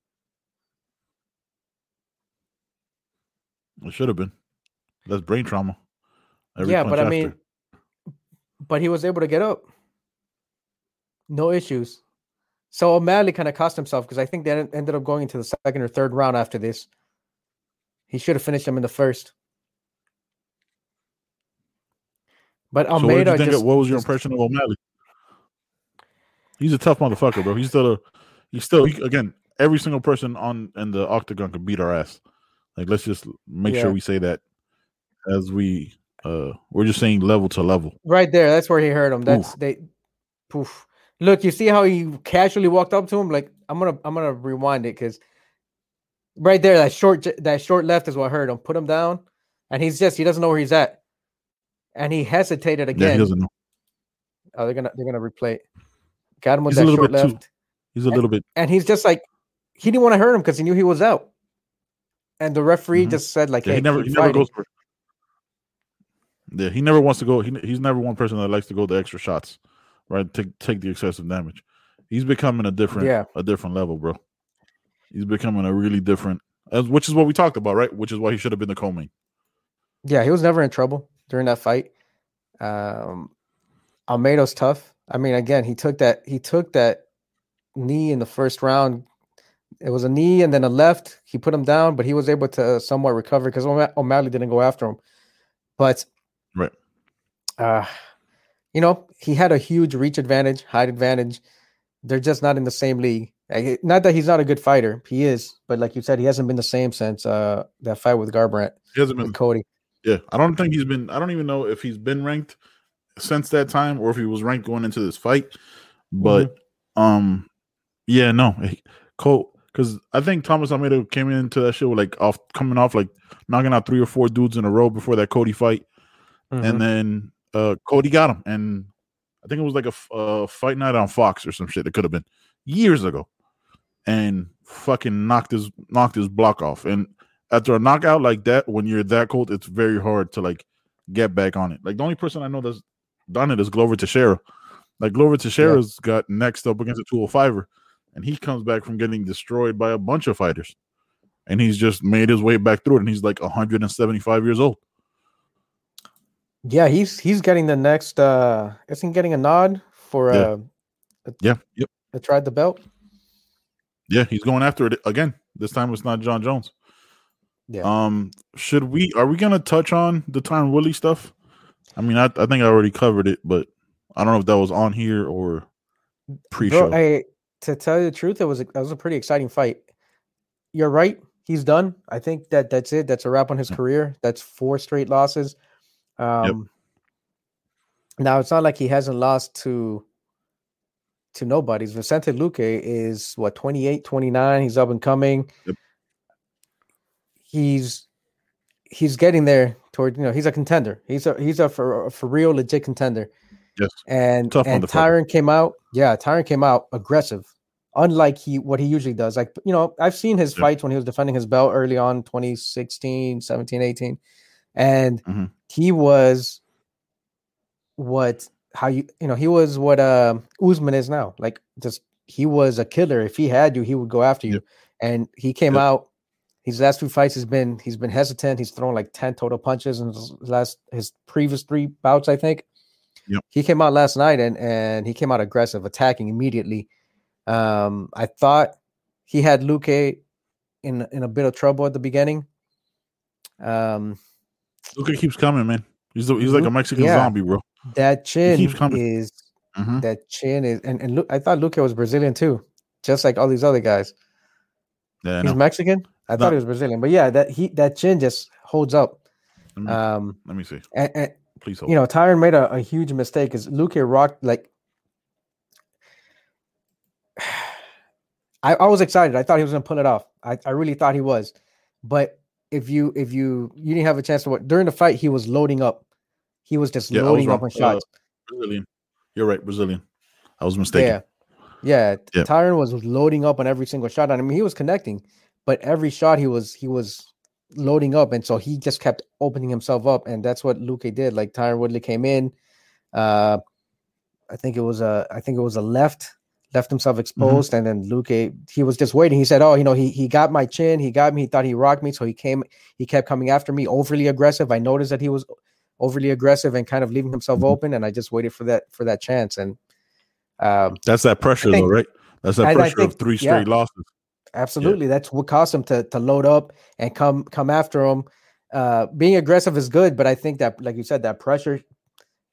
It should have been. That's brain trauma. Yeah, but I mean, but he was able to get up. No issues. So O'Malley kind of cost himself because I think they ended up going into the second or third round after this. He should have finished him in the first. But So what, Almeida you think, just what was your impression of O'Malley? He's a tough motherfucker, bro. He's still a, he's still he, again. Every single person on in the octagon could beat our ass. Like, let's just make Yeah. sure we say that as we uh we're just saying level to level. right there. That's where he hurt him. That's they. Poof. Look, you see how he casually walked up to him? Like I'm gonna I'm gonna rewind it because right there, that short that short left is what hurt him. Put him down, and he's just he doesn't know where he's at, and he hesitated Yeah, he again. doesn't know. oh, they're gonna they're gonna replay. it. Got him with He's a that little short bit too- left, He's a little bit. and he's just like he didn't want to hurt him because he knew he was out, and the referee Mhm. just said like, Yeah, "Hey, he never he never goes for. Yeah, he never wants to go. He, he's never one person that likes to go the extra shots, right? Take take the excessive damage. He's becoming a different, Yeah. a different level, bro. He's becoming a really different, which is what we talked about, right? Which is why he should have been the co-main. Yeah, he was never in trouble during that fight. Um, Almeida's tough. I mean, again, he took that he took that knee in the first round. It was a knee and then a left. He put him down, but he was able to somewhat recover because O'Malley didn't go after him. But Right. uh, you know, he had a huge reach advantage, height advantage. They're just not in the same league. Not that he's not a good fighter, he is, but like you said, he hasn't been the same since uh that fight with Garbrandt He hasn't been Cody. Yeah, I don't think he's been. I don't even know if he's been ranked since that time or if he was ranked going into this fight. But um, yeah, no, Cole, because I think Thomas Almeida came into that shit with like off coming off like knocking out three or four dudes in a row before that Cody fight, Mhm. and then uh Cody got him, and I think it was like a, uh, fight night on Fox or some shit. It could have been years ago, and fucking knocked his knocked his block off, and after a knockout like that, when you're that cold, it's very hard to like get back on it. Like the only person I know that's done it is Glover Teixeira. Like Glover Teixeira's got next up against a 205er, and he comes back from getting destroyed by a bunch of fighters. And he's just made his way back through it, and he's like 175 years old. Yeah, he's he's getting the next. uh Isn't getting a nod for Yeah. uh Yeah, yep, to try the belt? yeah, he's going after it again. This time it's not Jon Jones. Yeah. Um, should we? Are we gonna touch on the Tyron Woodley stuff? I mean, I, I think I already covered it, but I don't know if that was on here or pre-show. Bro, I, to tell you the truth, it was a, that was a pretty exciting fight. You're right. He's done. I think that that's it. That's a wrap on his Yeah. career. That's four straight losses. Um, Now it's not like he hasn't lost to to nobody's. Vicente Luque is what 28, 29. He's up and coming. Yep. He's he's getting there toward you know he's a contender. He's a he's a for, for real legit contender. yes, And Tough and. Tyron came out, yeah, Tyron came out aggressive, unlike he what he usually does. Like you know, I've seen his Yeah. fights when he was defending his belt early on, 2016, 17, 18, and Mhm. He was what how you you know he was what uh Usman is now. Like just he was a killer. If he had you, he would go after you. Yep. And he came Yep. out. His last two fights he's been he's been hesitant. He's thrown like ten total punches in his last his previous three bouts, I think. Yep. He came out last night and and he came out aggressive, attacking immediately. Um, I thought he had Luque in in a bit of trouble at the beginning. Um, Luque keeps coming, man. He's a, he's like a Mexican yeah. zombie, bro. that chin keeps coming. is Mhm. that chin is and and look, I thought Luque was Brazilian too, just like all these other guys. Yeah, He's. Mexican. I thought he was Brazilian, but yeah, that he that chin just holds up. Let me, Um, let me see. and, and Please hold. you know, Tyron made a, a huge mistake because Luque rocked like. I, I was excited. I thought he was gonna pull it off. I, I really thought he was, but if you if you you didn't have a chance to watch during the fight, he was loading up. He was just Yeah, I was loading up on shots. Brazilian. You're right, Brazilian. I was mistaken. Yeah, yeah. Yeah. Tyron was loading up on every single shot. I mean, he was connecting, but every shot he was he was loading up, and so he just kept opening himself up, and that's what Luque did. Like Tyron Woodley came in, uh, I think it was a I think it was a left left himself exposed, and then Luque he was just waiting. He said, "Oh, you know, he he got my chin, he got me, he thought he rocked me, so he came, he kept coming after me, overly aggressive. I noticed that he was overly aggressive and kind of leaving himself Mhm. open. And I just waited for that for that chance. And um, That's that pressure, think- though, right? That's that I- I pressure think- of three yeah. straight losses. Absolutely, that's what caused him to to load up and come come after him. Uh, being aggressive is good, but I think that, like you said, that pressure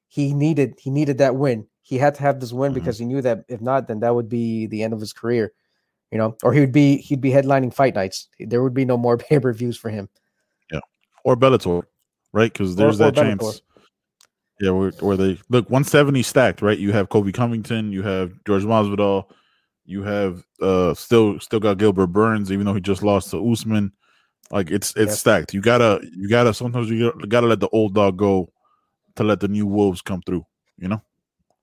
he needed he needed that win. He had to have this win Mhm. because he knew that if not, then that would be the end of his career. You know, or he would be he'd be headlining fight nights. There would be no more pay per views for him. Yeah, or Bellator, right? Because there's or that Bellator. chance. Yeah, where, where they look 170 stacked, right? You have Colby Covington, you have George Masvidal, you have uh still still got Gilbert Burns, even though he just lost to Usman. Like it's it's Yep. stacked. You gotta you gotta sometimes you gotta let the old dog go to let the new wolves come through. You know,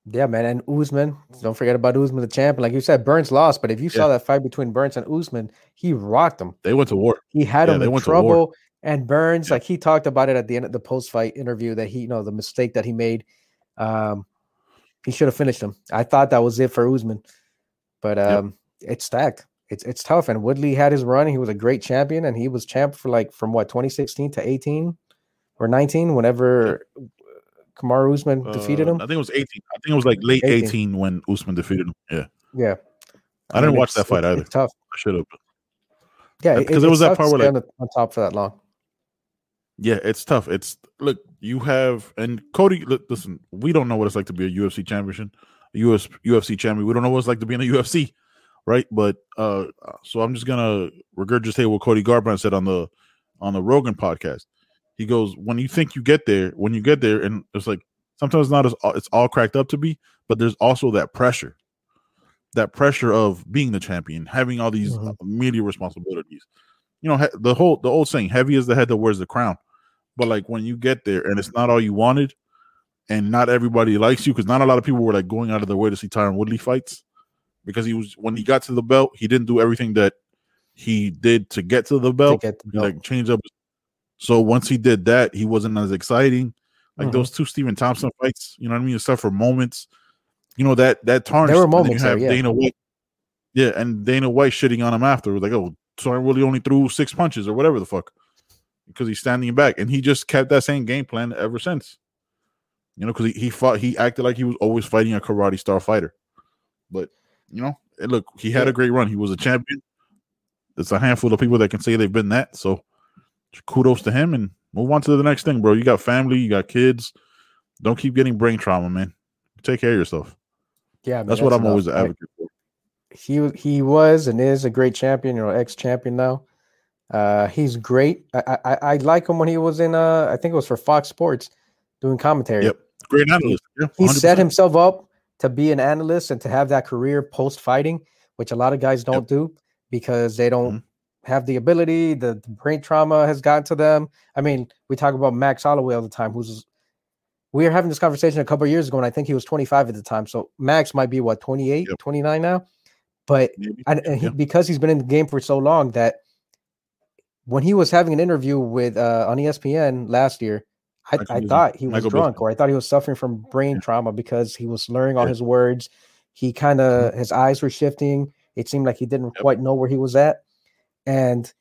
Yeah, man, and Usman. Don't forget about Usman, the champion. Like you said, Burns lost, but if you saw that fight between Burns and Usman, he rocked him. they went to war. He had Yeah, him in went to war. trouble. And Burns, Yeah. like he talked about it at the end of the post fight interview that he, you know, the mistake that he made. Um, he should have finished him. I thought that was it for Usman, but um, it's stacked. It's it's tough. And Woodley had his run. He was a great champion, and he was champ for like from what 2016 to 18 or 19, whenever Kamaru Usman defeated Uh, him. I think it was 18. I think it was like late 18. 18, when Usman defeated him. Yeah, Yeah, I didn't mean, watch that fight it's- either. It's tough. I should have. Yeah, because it was that part where, like- on, on top for that long. Yeah, it's tough. It's look, you have and Cody. Look, listen, we don't know what it's like to be a UFC championship, a US UFC champion. We don't know what it's like to be in the UFC, right? But uh, so I'm just gonna regurgitate what Cody Garbrandt said on the on the Rogan podcast. He goes, when you think you get there, when you get there, and it's like sometimes it's not as it's all cracked up to be, but there's also that pressure, that pressure of being the champion, having all these Mhm. media responsibilities. You know, the whole the old saying, "Heavy is the head that wears the crown." But like when you get there and it's not all you wanted, and not everybody likes you, because not a lot of people were like going out of their way to see Tyron Woodley fights, because he was when he got to the belt, he didn't do everything that he did to get to the To belt. get the He belt. like change up. So once he did that, he wasn't as exciting. Like Mhm. those two Stephen Thompson fights, you know what I mean? Except for moments, you know that that tarnished. There were moments you there, yeah. Dana White, yeah, and Dana White shitting on him after, was like, "Oh, Tyron really only threw six punches or whatever the fuck," because he's standing back, and he just kept that same game plan ever since. You know, because he, he fought, he acted like he was always fighting a karate star fighter, but you know, look, he had a great run. He was a champion. It's a handful of people that can say they've been that. So kudos to him and move on to the next thing, bro. You got family, you got kids. Don't keep getting brain trauma, man. Take care of yourself. Yeah, man, That's what I'm always an advocate for. he he was and is a great champion, you know, ex champion now. Uh, he's great. I, I I like him when he was in uh I think it was for Fox Sports doing commentary. Yep. Great analyst. Yeah, He set himself up to be an analyst and to have that career post fighting, which a lot of guys don't do because they don't Mm-hmm. Have the ability. The, the brain trauma has gotten to them. I mean, we talk about Max Holloway all the time, who's we were having this conversation a couple of years ago, and I think he was 25 at the time. So Max might be what 28, Yep. 29 now. But Maybe. and, and he, Yeah. because he's been in the game for so long that when he was having an interview with uh, on ESPN last year, I, I thought he was Michael drunk Bisping. or I thought he was suffering from brain Yeah. trauma because he was slurring all Yeah. his words. He kind of his eyes were shifting. It seemed like he didn't Yep. quite know where he was at, and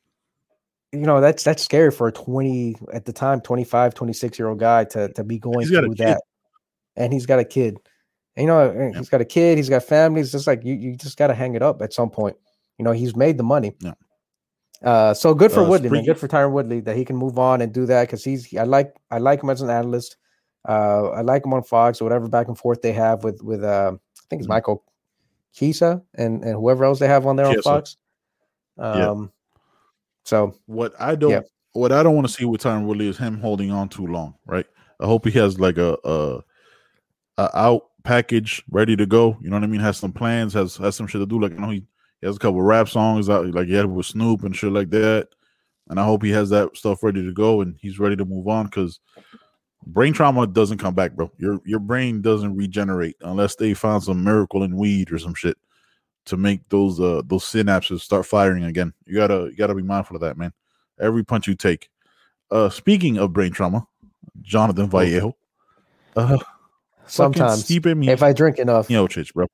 you know that's that's scary for a 20 at the time 25 26 year old guy to to be going through that. And he's got a kid. And, you know and he's got a kid he's got family it's just like you you just got to hang it up at some point. You know he's made the money. Yeah. uh so good for Uh, woodley good for tyron woodley that he can move on and do that because he's i like i like him as an analyst. Uh i like him on fox or whatever back and forth they have with with uh i think it's Mhm. michael Chiesa and and whoever else they have on there on Chiesa. Fox Yeah. um so What I don't Yeah. what I don't want to see with Tyron Woodley is him holding on too long, right? I hope he has like a a, a out package ready to go. You know what I mean? Has some plans, has has some shit to do. Like I know he, he has a couple rap songs out, like he had with Snoop and shit like that. And I hope he has that stuff ready to go and he's ready to move on because brain trauma doesn't come back, bro. Your your brain doesn't regenerate unless they found some miracle in weed or some shit to make those uh those synapses start firing again. You gotta you gotta be mindful of that, man. Every punch you take. Uh speaking of brain trauma, Jonathan Vallejo. Uh sometimes Stipe if i drink enough Miocic, bro.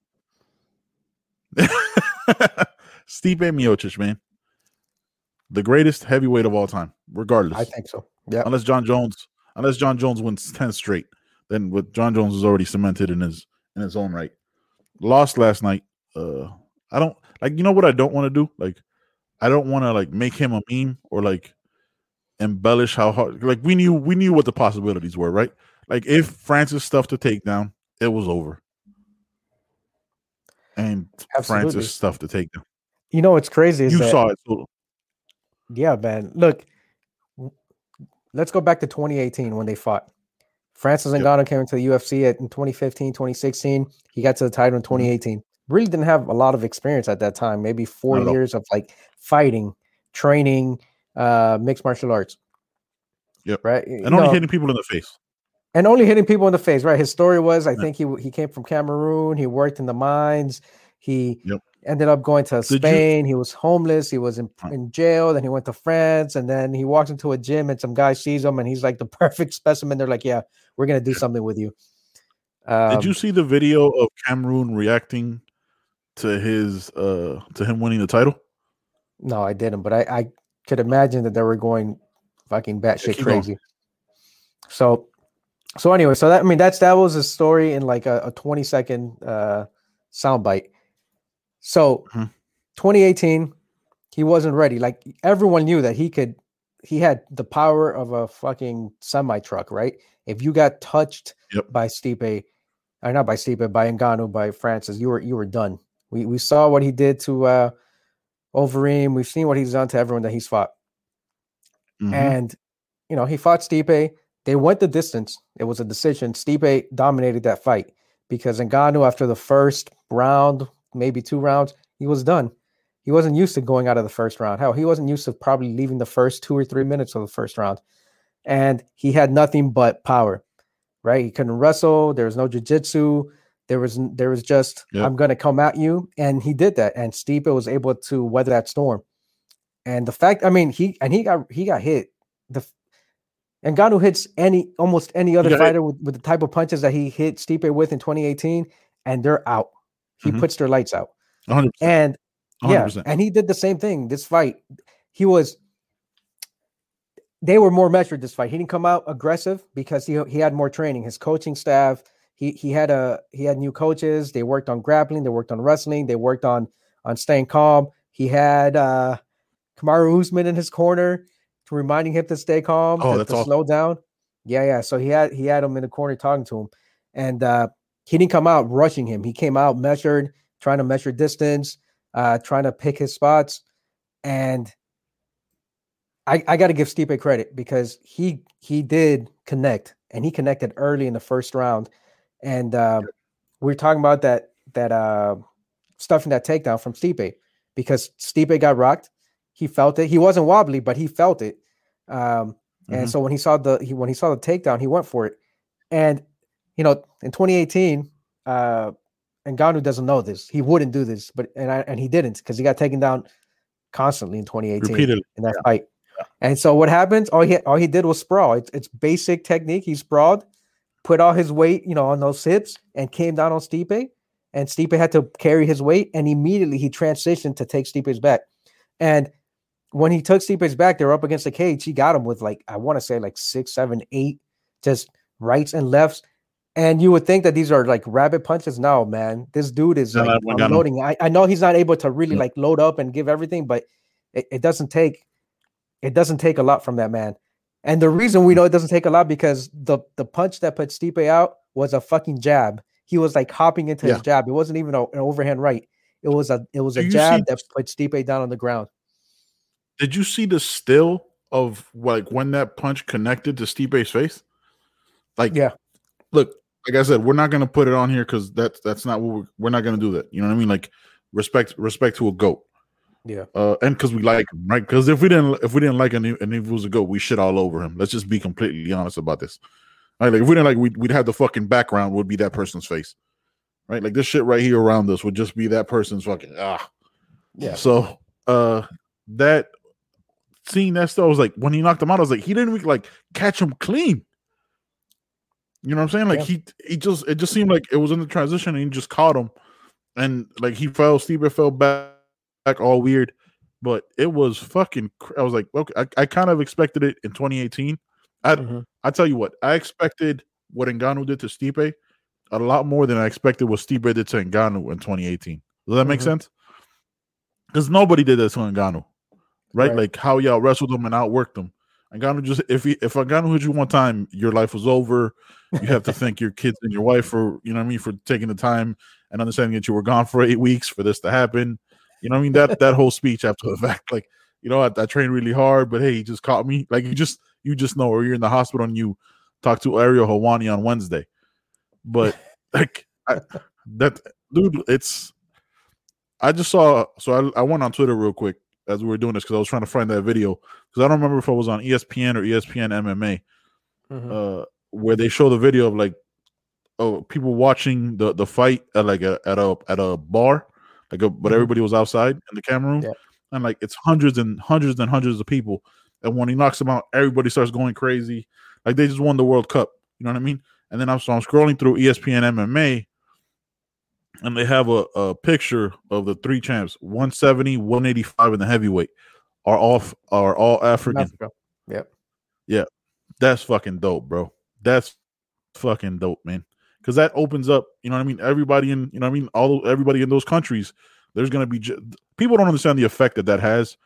Stipe Miocic, man. The greatest heavyweight of all time, regardless. i think so yeah unless Jon Jones, unless Jon Jones wins ten straight. Then what Jon Jones is already cemented in his in his own right. Lost last night. Uh, I don't like. You know what I don't want to do? Like, I don't want to like make him a meme or like embellish how hard. Like we knew we knew what the possibilities were, right? Like if Francis stuff to take down, it was over. And Absolutely. Francis stuff to take down. You know what's crazy is You that, saw it. Yeah, man. Look, let's go back to 2018 when they fought. Francis Yep. Ngannou came into the UFC at, in 2015, 2016. He got to the title in Mm-hmm. 2018. Really didn't have a lot of experience at that time. Maybe four all. years of like fighting, training, uh, mixed martial arts. Yep. Right. and only hitting people in the face. and only hitting people in the face, right? His story was, I Yeah. think he he came from Cameroon. He worked in the mines. He Yep. ended up going to you- Spain. He was homeless. He was in, in jail. Then he went to France, and then he walks into a gym, and some guy sees him, and he's like the perfect specimen. They're like, "Yeah, we're gonna do something with you." Um, Did you see the video of Cameroon reacting to his uh to him winning the title? No, I didn't, but I, I could imagine that they were going fucking batshit going. crazy. So, so anyway, so that I mean that's that was a story in like a, a twenty second uh soundbite. So, Mhm. 2018, he wasn't ready. Like everyone knew that he could. He had the power of a fucking semi truck, right? If you got touched Yep. by Stipe, or not by Stipe, by Ngannou, by Francis, you were you were done. We we saw what he did to uh Overeem. We've seen what he's done to everyone that he's fought. Mhm. And you know, he fought Stipe. They went the distance. It was a decision. Stipe dominated that fight because Ngannou, after the first round, maybe two rounds, he was done. He wasn't used to going out of the first round. Hell, he wasn't used to probably leaving the first two or three minutes of the first round. And he had nothing but power, right? He couldn't wrestle. There was no jujitsu. There was there was just Yep. I'm gonna come at you, and he did that. And Stipe was able to weather that storm. And the fact, I mean, he and he got he got hit. The f- Ngannou hits any almost any other fighter with, with the type of punches that he hit Stipe with in 2018, and they're out. He Mhm. puts their lights out. 100%. And yeah, 100%. and he did the same thing. This fight, he was. They were more measured this fight. He didn't come out aggressive because he he had more training. His coaching staff, he he had a he had new coaches. They worked on grappling. They worked on wrestling. They worked on on staying calm. He had uh Kamaru Usman in his corner, reminding him to stay calm, Oh, to, that's to slow down. Yeah, yeah. So he had he had him in the corner talking to him, and uh he didn't come out rushing him. He came out measured, trying to measure distance, uh, trying to pick his spots. And I, I got to give Stipe credit because he he did connect and he connected early in the first round. And uh, we are talking about that that uh, stuffing that takedown from Stipe because Stipe got rocked. He felt it. He wasn't wobbly, but he felt it. Um, and Mhm. so when he saw the he when he saw the takedown, he went for it. And you know, in 2018, uh, Ngannou doesn't know this. He wouldn't do this, but and I, and he didn't because he got taken down constantly in 2018 Repeatedly. in that fight. And so what happens? All he all he did was sprawl. It's, it's basic technique. He sprawled, put all his weight, you know, on those hips, and came down on Stipe. And Stipe had to carry his weight, and immediately he transitioned to take Stipe's back. And when he took Stipe's back, they were up against the cage. He got him with like I want to say like six, seven, eight, just rights and lefts. And you would think that these are like rabbit punches. No, man, this dude is like no, unloading. I, I know he's not able to really Yeah. like load up and give everything, but it, it doesn't take it doesn't take a lot from that man. And the reason we know it doesn't take a lot because the the punch that put Stipe out was a fucking jab. He was like hopping into Yeah. his jab. It wasn't even a, an overhand right. It was a it was a jab see- that put Stipe down on the ground. Did you see the still of like when that punch connected to Stipe's face? Like, Yeah. look, like I said, we're not gonna put it on here because that's that's not what we're, we're not gonna do that. You know what I mean? Like respect respect to a goat. Yeah. Uh, and because we like him, right? Because if we didn't if we didn't like any and if he was a goat, we shit all over him. Let's just be completely honest about this. Right? Like if we didn't like, we'd, we'd have the fucking background would be that person's face, right? Like this shit right here around us would just be that person's fucking ah. Yeah. So uh that seeing that stuff I was like when he knocked him out, I was like, he didn't even like catch him clean. You know what I'm saying? Like Yeah. he he just it just seemed like it was in the transition and he just caught him. And like he fell, Steve fell back, back all weird. But it was fucking cr- I was like, okay, I, I kind of expected it in 2018 I Mhm. I tell you what, I expected what Ngannou did to Stipe a lot more than I expected what Stipe did to Ngannou in 2018. Does that make Mhm. sense? Because nobody did that to Ngannou, right? Right. Like how y'all wrestled him and outworked him. Ngannou just if he if Ngannou hit you one time, your life was over. You have to thank your kids and your wife for you know what I mean for taking the time and understanding that you were gone for eight weeks for this to happen. You know what I mean? That that whole speech after the fact, like you know, I, I trained really hard, but hey, he just caught me. Like you just you just know, or you're in the hospital and you talk to Ariel Helwani on Wednesday. But like I, that dude, it's I just saw so I, I went on Twitter real quick as we were doing this because I was trying to find that video because I don't remember if I was on ESPN or ESPN MMA Mhm. uh where they show the video of like oh people watching the the fight at like a at a at a bar like but Mhm. everybody was outside in the camera room Yeah. and like it's hundreds and hundreds and hundreds of people and when he knocks them out everybody starts going crazy like they just won the world cup you know what i mean and then i'm so i'm scrolling through espn mma and they have a, a picture of the three champs 170 185 and the heavyweight are all are all african Africa. Yep. Yeah, that's fucking dope, bro. That's fucking dope, man. Because that opens up, you know what I mean. Everybody in, you know what I mean. All everybody in those countries, there's gonna be people don't understand the effect that that has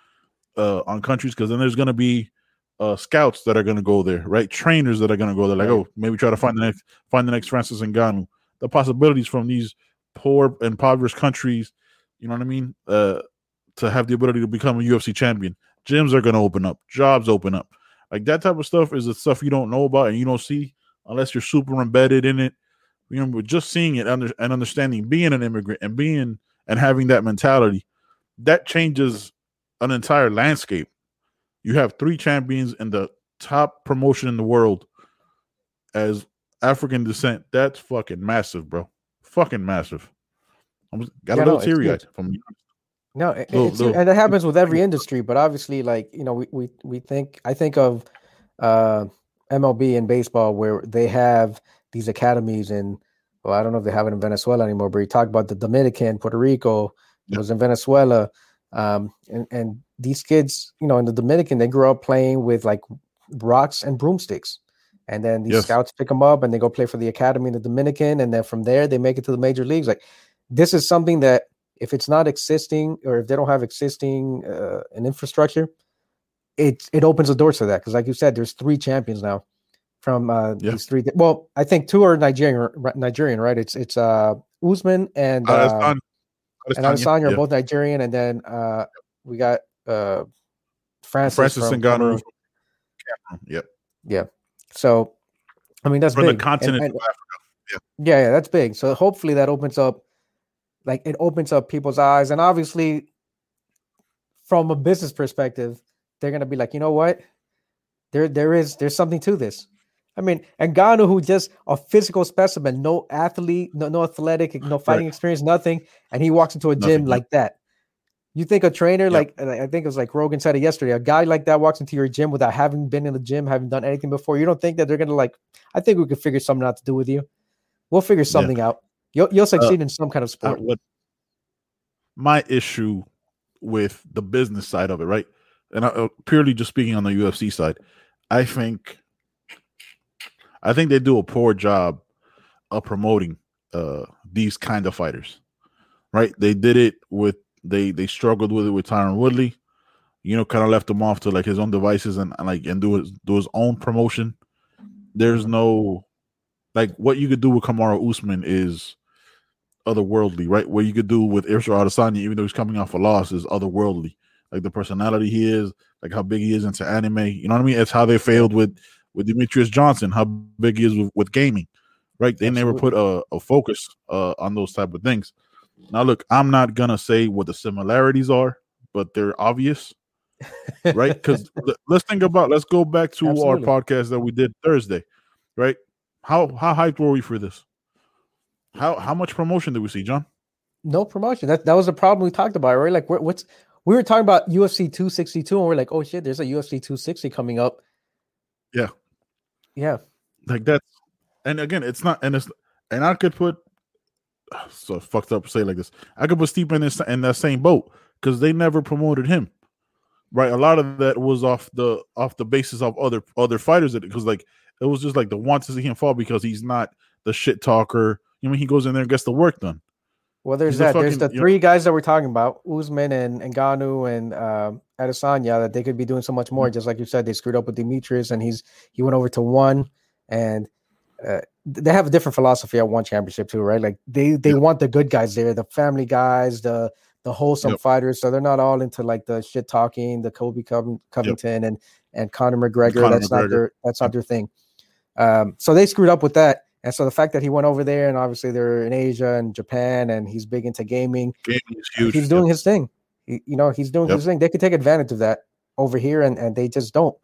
uh, on countries. Because then there's gonna be uh, scouts that are gonna go there, right? Trainers that are gonna go there, like, oh, maybe try to find the next, find the next Francis Ngannou. The possibilities from these poor, impoverished countries, you know what I mean, uh, to have the ability to become a UFC champion. Gyms are gonna open up, jobs open up. Like that type of stuff is the stuff you don't know about and you don't see unless you're super embedded in it. You know, just seeing it under, and understanding being an immigrant and being and having that mentality, that changes an entire landscape. You have three champions in the top promotion in the world as African descent. That's fucking massive, bro. Fucking massive. I was got Yeah, a no, little it's teary eyed from No, it, Little- little- and that happens with every industry, but obviously, like you know, we we we think I think of uh, MLB and baseball where they have these academies in. Well, I don't know if they have it in Venezuela anymore, but you talk about the Dominican, Puerto Rico, it was in Venezuela, um, and and these kids, you know, in the Dominican, they grew up playing with like rocks and broomsticks, and then these Yes. scouts pick them up and they go play for the academy in the Dominican, and then from there they make it to the major leagues. Like this is something that if it's not existing or if they don't have existing uh, an infrastructure, it it opens the doors to that. Because like you said, there's three champions now from uh, Yeah. these three. Well, I think two are Nigerian. Nigerian, right? It's it's uh, Usman and Uh, Adesanya- and Adesanya, are yeah. both Nigerian, and then uh, we got uh, Francis, Francis from Ngannou. Cameroon. Cameroon, Yep. So, I mean that's From the big. And- continent and- of Africa. yeah, yeah, that's big. So hopefully that opens up, like it opens up people's eyes, and obviously, from a business perspective, they're gonna be like, you know what, there, there is, there's something to this. I mean, and Ngannou, who just a physical specimen, no athlete, no, no athletic, no fighting experience, nothing, and he walks into a Nothing, gym like that. You think a trainer Yep. like I think it was like Rogan said it yesterday, a guy like that walks into your gym without having been in the gym, having done anything before. You don't think that they're gonna like? I think we could figure something out to do with you. We'll figure something out. You'll you'll succeed in some kind of Uh, sport. what my issue with the business side of it, right? And I, uh, purely just speaking on the UFC side, I think I think they do a poor job of promoting uh these kind of fighters. Right? They did it with they they struggled with it with Tyron Woodley. You know, kind of left him off to like his own devices and, and like and do his do his own promotion. There's no like what you could do with Kamaru Usman is otherworldly, right? What you could do with Israel Adesanya, even though he's coming off a loss, is otherworldly. Like the personality he is, like how big he is into anime. You know what I mean? It's how they failed with with Demetrious Johnson, how big he is with, with gaming, right? They never put a, a focus uh, on those type of things. Now, look, I'm not gonna say what the similarities are, but they're obvious, right? Because let's think about, let's go back to Absolutely. our podcast that we did Thursday, right? How how hyped were we for this? How how much promotion did we see, Jon? no promotion. That that was the problem we talked about, right? Like, what's we were talking about UFC 262, and we're like, oh shit, there's a UFC 260 coming up. Yeah. Yeah. Like that's and again, it's not and it's and I could put so fucked up say it like this. I could put Steve in this in that same boat because they never promoted him. right? A lot of that was off the off the basis of other other fighters because like it was just like the want to see him fall because he's not the shit talker. You know, he goes in there and gets the work done. Well, there's that. there's the you know- three guys that we're talking about: Usman and Ngannou and um, Adesanya. That they could be doing so much more. Just like you said, they screwed up with Demetrious, and he's he went over to one, and uh, they have a different philosophy at one championship too, right? Like they they Yeah. want the good guys there, the family guys, the the wholesome Yep. fighters. So they're not all into like the shit talking, the Colby Cov- Covington and and Conor McGregor. Conor that's not their that's not their thing. Um, so they screwed up with that. And so the fact that he went over there and obviously they're in Asia and Japan and he's big into gaming, Gaming is huge. he's doing his thing. He, you know, he's doing Yep. his thing. They could take advantage of that over here and, and they just don't.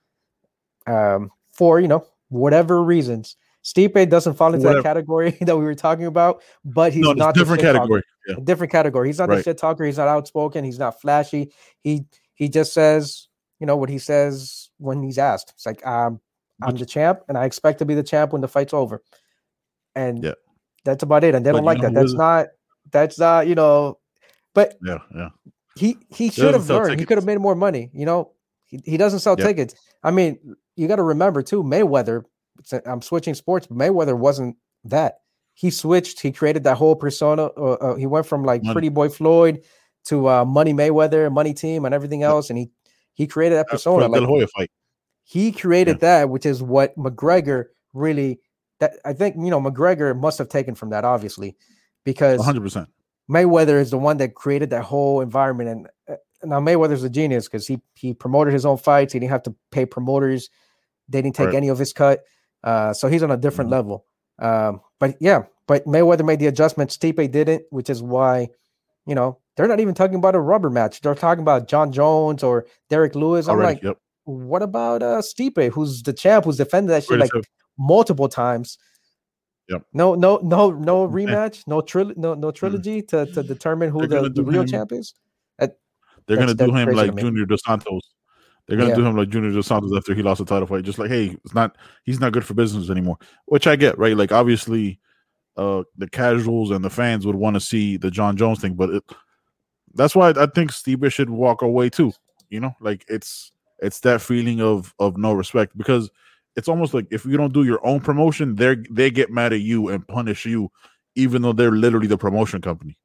Um, for you know, whatever reasons. Stipe doesn't fall into Whatever. that category that we were talking about, but he's no, not the different category. Yeah. different category. He's not the shit talker. He's not outspoken. He's not flashy. He he just says, you know, what he says when he's asked. It's like, um, I'm the champ, and I expect to be the champ when the fight's over. And Yeah. that's about it. And they But don't like that. That's not. That's not. You know. But Yeah, yeah. he he should have learned. He could have made more money. You know, he, he doesn't sell Yeah. tickets. I mean, you got to remember too. Mayweather. I'm switching sports. But Mayweather wasn't that. He switched. He created that whole persona. Uh, uh, he went from like Money. Pretty Boy Floyd to uh, Money Mayweather, Money Team, and everything else. And he he created that persona. Like fight. he created that, which is what McGregor really. That I think you know McGregor must have taken from that, obviously, because 100%. Mayweather is the one that created that whole environment. And uh, now Mayweather's a genius because he he promoted his own fights. He didn't have to pay promoters. They didn't take Right. any of his cut. Uh, so he's on a different Mhm. level. Um, but yeah, but Mayweather made the adjustment. Stipe didn't, which is why, you know, they're not even talking about a rubber match. They're talking about Jon Jones or Derrick Lewis. I'm Already. like, yep. what about uh Stipe, who's the champ, who's defended that shit like multiple times? Yep. No, no, no, no rematch, no tril- no, no trilogy to, to determine who the, the real him- champ is. They're gonna do him crazy to like. Junior Dos Santos. They're gonna Yeah. do him like Junior Dos Santos after he lost the title fight. Just like, hey, it's not he's not good for business anymore. Which I get, right? Like obviously, uh, the casuals and the fans would want to see the Jon Jones thing, but it, that's why I think Steve should walk away too. You know, like it's it's that feeling of of no respect because it's almost like if you don't do your own promotion, they they get mad at you and punish you, even though they're literally the promotion company.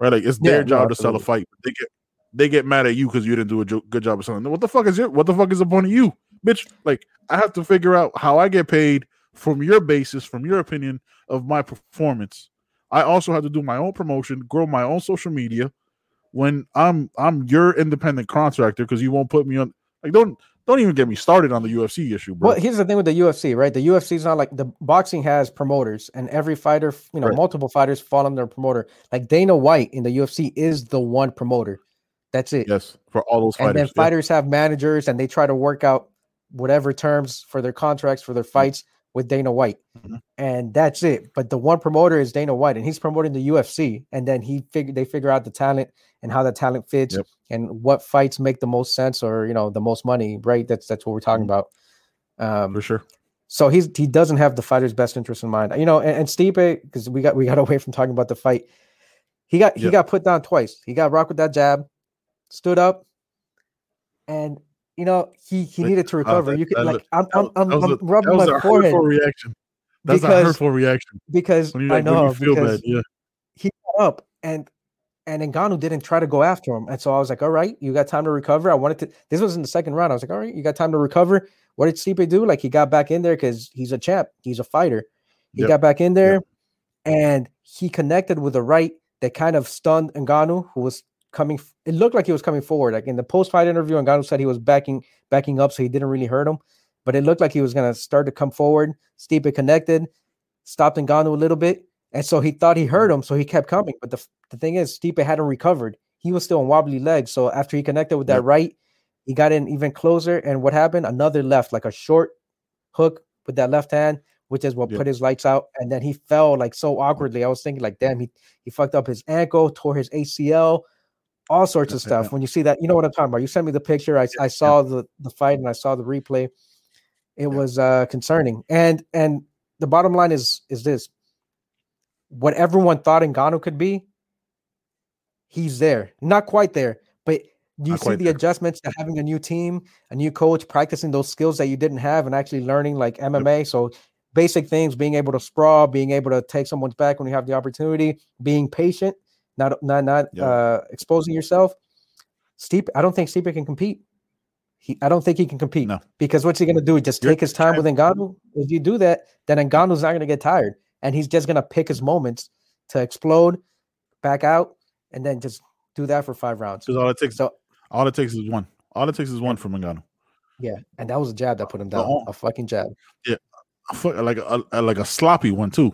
Right? Like it's Yeah, their no, job to sell a fight. They get they get mad at you because you didn't do a jo- good job of selling. What the fuck is your what the fuck is the point of you, bitch? Like I have to figure out how I get paid from your basis, from your opinion of my performance. I also have to do my own promotion, grow my own social media. When I'm I'm your independent contractor because you won't put me on like don't don't even get me started on the UFC issue, bro. Well, here's the thing with the UFC, right? The UFC is not like the boxing has promoters, and every fighter, you know, Right. multiple fighters fall under a promoter. Like Dana White in the UFC is the one promoter. That's it. yes, for all those fighters. and then yeah. fighters have managers, and they try to work out whatever terms for their contracts for their mm. fights with Dana White, Mhm. and that's it. But the one promoter is Dana White, and he's promoting the UFC, and then he figure they figure out the talent and how the talent fits, Yep. and what fights make the most sense or you know the most money. Right? That's that's what we're talking Mhm. about. Um, for sure. so he's he doesn't have the fighter's best interest in mind. You know, and, and Stipe, because we got we got away from talking about the fight. He got he got put down twice. He got rocked with that jab, stood up, and you know he he needed to uh, recover. that- you could like I'm I'm, I'm, I'm a- rubbing my a forehead hurtful reaction. That's Because- a hurtful reaction. because you I know you feel because bad, yeah. he got up and and Ngannou didn't try to go after him. And so I was like, all right, you got time to recover. I wanted to this was in the second round. I was like, all right, you got time to recover. What did Stipe do? Like he got back in there because he's a champ, he's a fighter. He Yep. got back in there and he connected with a right that kind of stunned Ngannou, who was coming. It looked like he was coming forward. Like in the post-fight interview, Ngannou said he was backing backing up, so he didn't really hurt him. But it looked like he was gonna start to come forward. Stipe connected, stopped Ngannou a little bit, and so he thought he hurt him, so he kept coming. But the the thing is, Stipe hadn't recovered. He was still on wobbly legs. So after he connected with that Yep. right, he got in even closer. And what happened? Another left, like a short hook with that left hand, which is what Yep. put his lights out. And then he fell like so awkwardly. I was thinking, like, damn, he he fucked up his ankle, tore his ACL, all sorts of stuff. When you see that, you know what I'm talking about. You sent me the picture. I, I saw the the fight and I saw the replay. It was uh concerning. And and the bottom line is is this: what everyone thought Ngannou could be, he's there. Not quite there, but you Not see the there. adjustments to having a new team, a new coach, practicing those skills that you didn't have, and actually learning like MMA. So basic things, being able to sprawl, being able to take someone's back when you have the opportunity, being patient, not not not Yeah. uh, exposing yourself. Steep, I don't think Stipe can compete. He, I don't think he can compete No. because what's he going to do? Just You're take his time with Ngannou? If you do that, then Ngannou's not going to get tired, and he's just going to pick his moments to explode, back out, and then just do that for five rounds. Because all it takes, So all it takes is one. All it takes is one from Ngannou. yeah, and that was a jab that put him down. Oh. A fucking jab. Yeah, like a like a sloppy one too.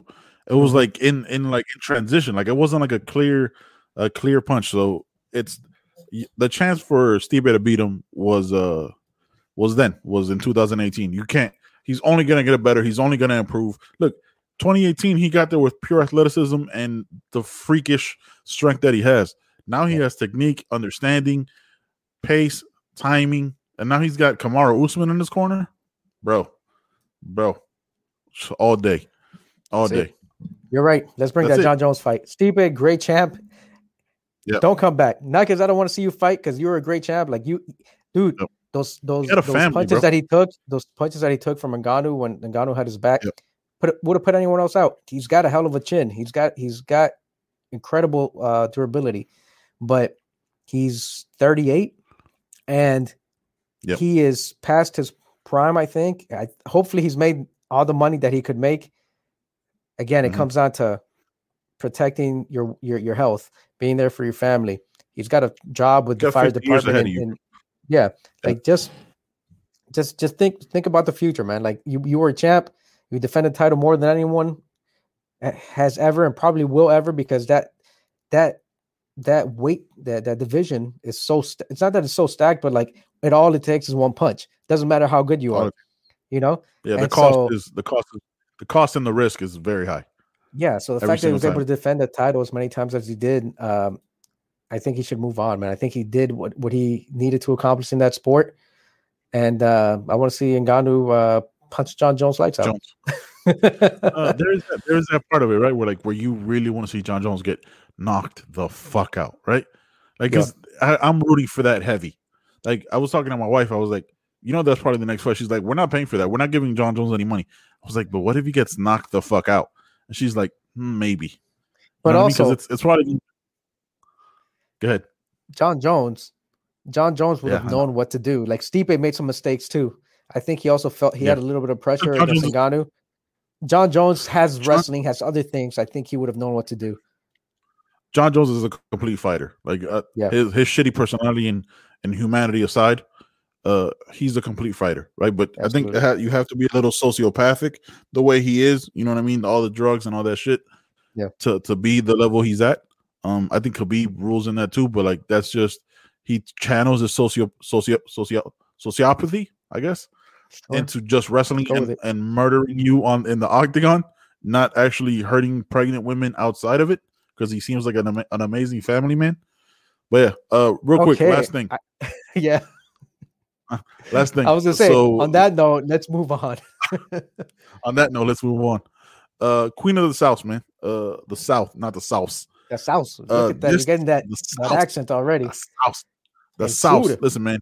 It was Mhm. like in in like in transition. Like it wasn't like a clear a clear punch. So it's the chance for Stipe to beat him was uh was then was in 2018. You can't. He's only gonna get better. He's only gonna improve. Look, 2018 he got there with pure athleticism and the freakish strength that he has. Now he has technique, understanding, pace, timing, and now he's got Kamaru Usman in his corner, bro, bro, all day, all See? day. You're right. Let's bring That's that it. Jon Jones fight. Stipe, great champ. Yep. Don't come back. Not because I don't want to see you fight, because you're a great champ. Like you, dude. Yep. Those those, those family, punches bro. that he took, those punches that he took from Ngannou when Ngannou had his back, Yep. put would have put anyone else out. He's got a hell of a chin. He's got he's got incredible uh, durability, but he's 38 and he is past his prime. I think. I, hopefully, he's made all the money that he could make. Again, it Mhm. comes down to protecting your your your health, being there for your family. He's got a job with the fire department. and- and- yeah, like just just just think think about the future, man. Like you you were a champ. You defended the title more than anyone has ever and probably will ever because that that that weight that that division is so st- it's not that it's so stacked but like it all it takes is one punch doesn't matter how good you are you know Yeah, the And cost so- is the cost is the cost and the risk is very high. yeah so the fact that he was single able to defend the title as many times as he did um i think he should move on man i think he did what, what he needed to accomplish in that sport and uh i want to see Ngannou uh punch jon jones lights out Jones. Uh, there's that, there's that part of it, right? Where like where you really want to see Jon Jones get knocked the fuck out, right? Like, Yeah. I, I'm rooting for that heavy. Like, I was talking to my wife. I was like, you know, that's probably the next fight. She's like, we're not paying for that. We're not giving Jon Jones any money. I was like, but what if he gets knocked the fuck out? And she's like, hmm, maybe. You but what I mean? also it's it's probably. Go ahead. Jon Jones, Jon Jones would Yeah, have I know. known what to do. Like Stipe made some mistakes too. I think he also felt he had a little bit of pressure Jon against Ngannou. Jon Jones has Jon- wrestling, has other things. I think he would have known what to do. Jon Jones is a complete fighter. Like uh, Yeah. his his shitty personality and and humanity aside, uh, he's a complete fighter, right? But I think you have to be a little sociopathic the way he is. You know what I mean? All the drugs and all that shit. Yeah. To to be the level he's at, um, I think Khabib rules in that too. But like that's just he channels his socio socio socio sociopathy, I guess, Sure. into just wrestling and, and murdering you on in the octagon, not actually hurting pregnant women outside of it because he seems like an, an amazing family man. But yeah, uh, real quick, Okay, last thing, I- yeah, last thing. I was gonna say. so on that note, let's move on. on that note, let's move on. Uh, Queen of the South, man. Uh, the South, not the South. the South. Look Uh, at that. You're getting that, that accent already. The South. The El South. Sur. Listen, man.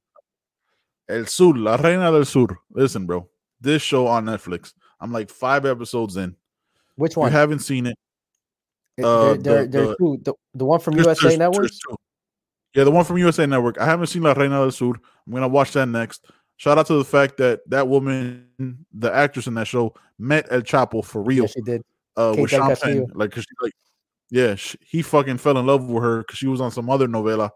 El Sur, La Reina del Sur. Listen, bro. This show on Netflix. I'm like five episodes in. Which If you one? haven't seen it. Uh, there, the- there's the- two. The, the one from USA Network. Yeah, the one from USA Network. I haven't seen La Reina del Sur. I'm gonna watch that next. Shout out to the fact that that woman, the actress in that show, met El Chapo for real. Yeah, she did. uh, with Del Sean Castillo. Penn. Like, 'cause she, like, yeah, she, he fucking fell in love with her because she was on some other novela,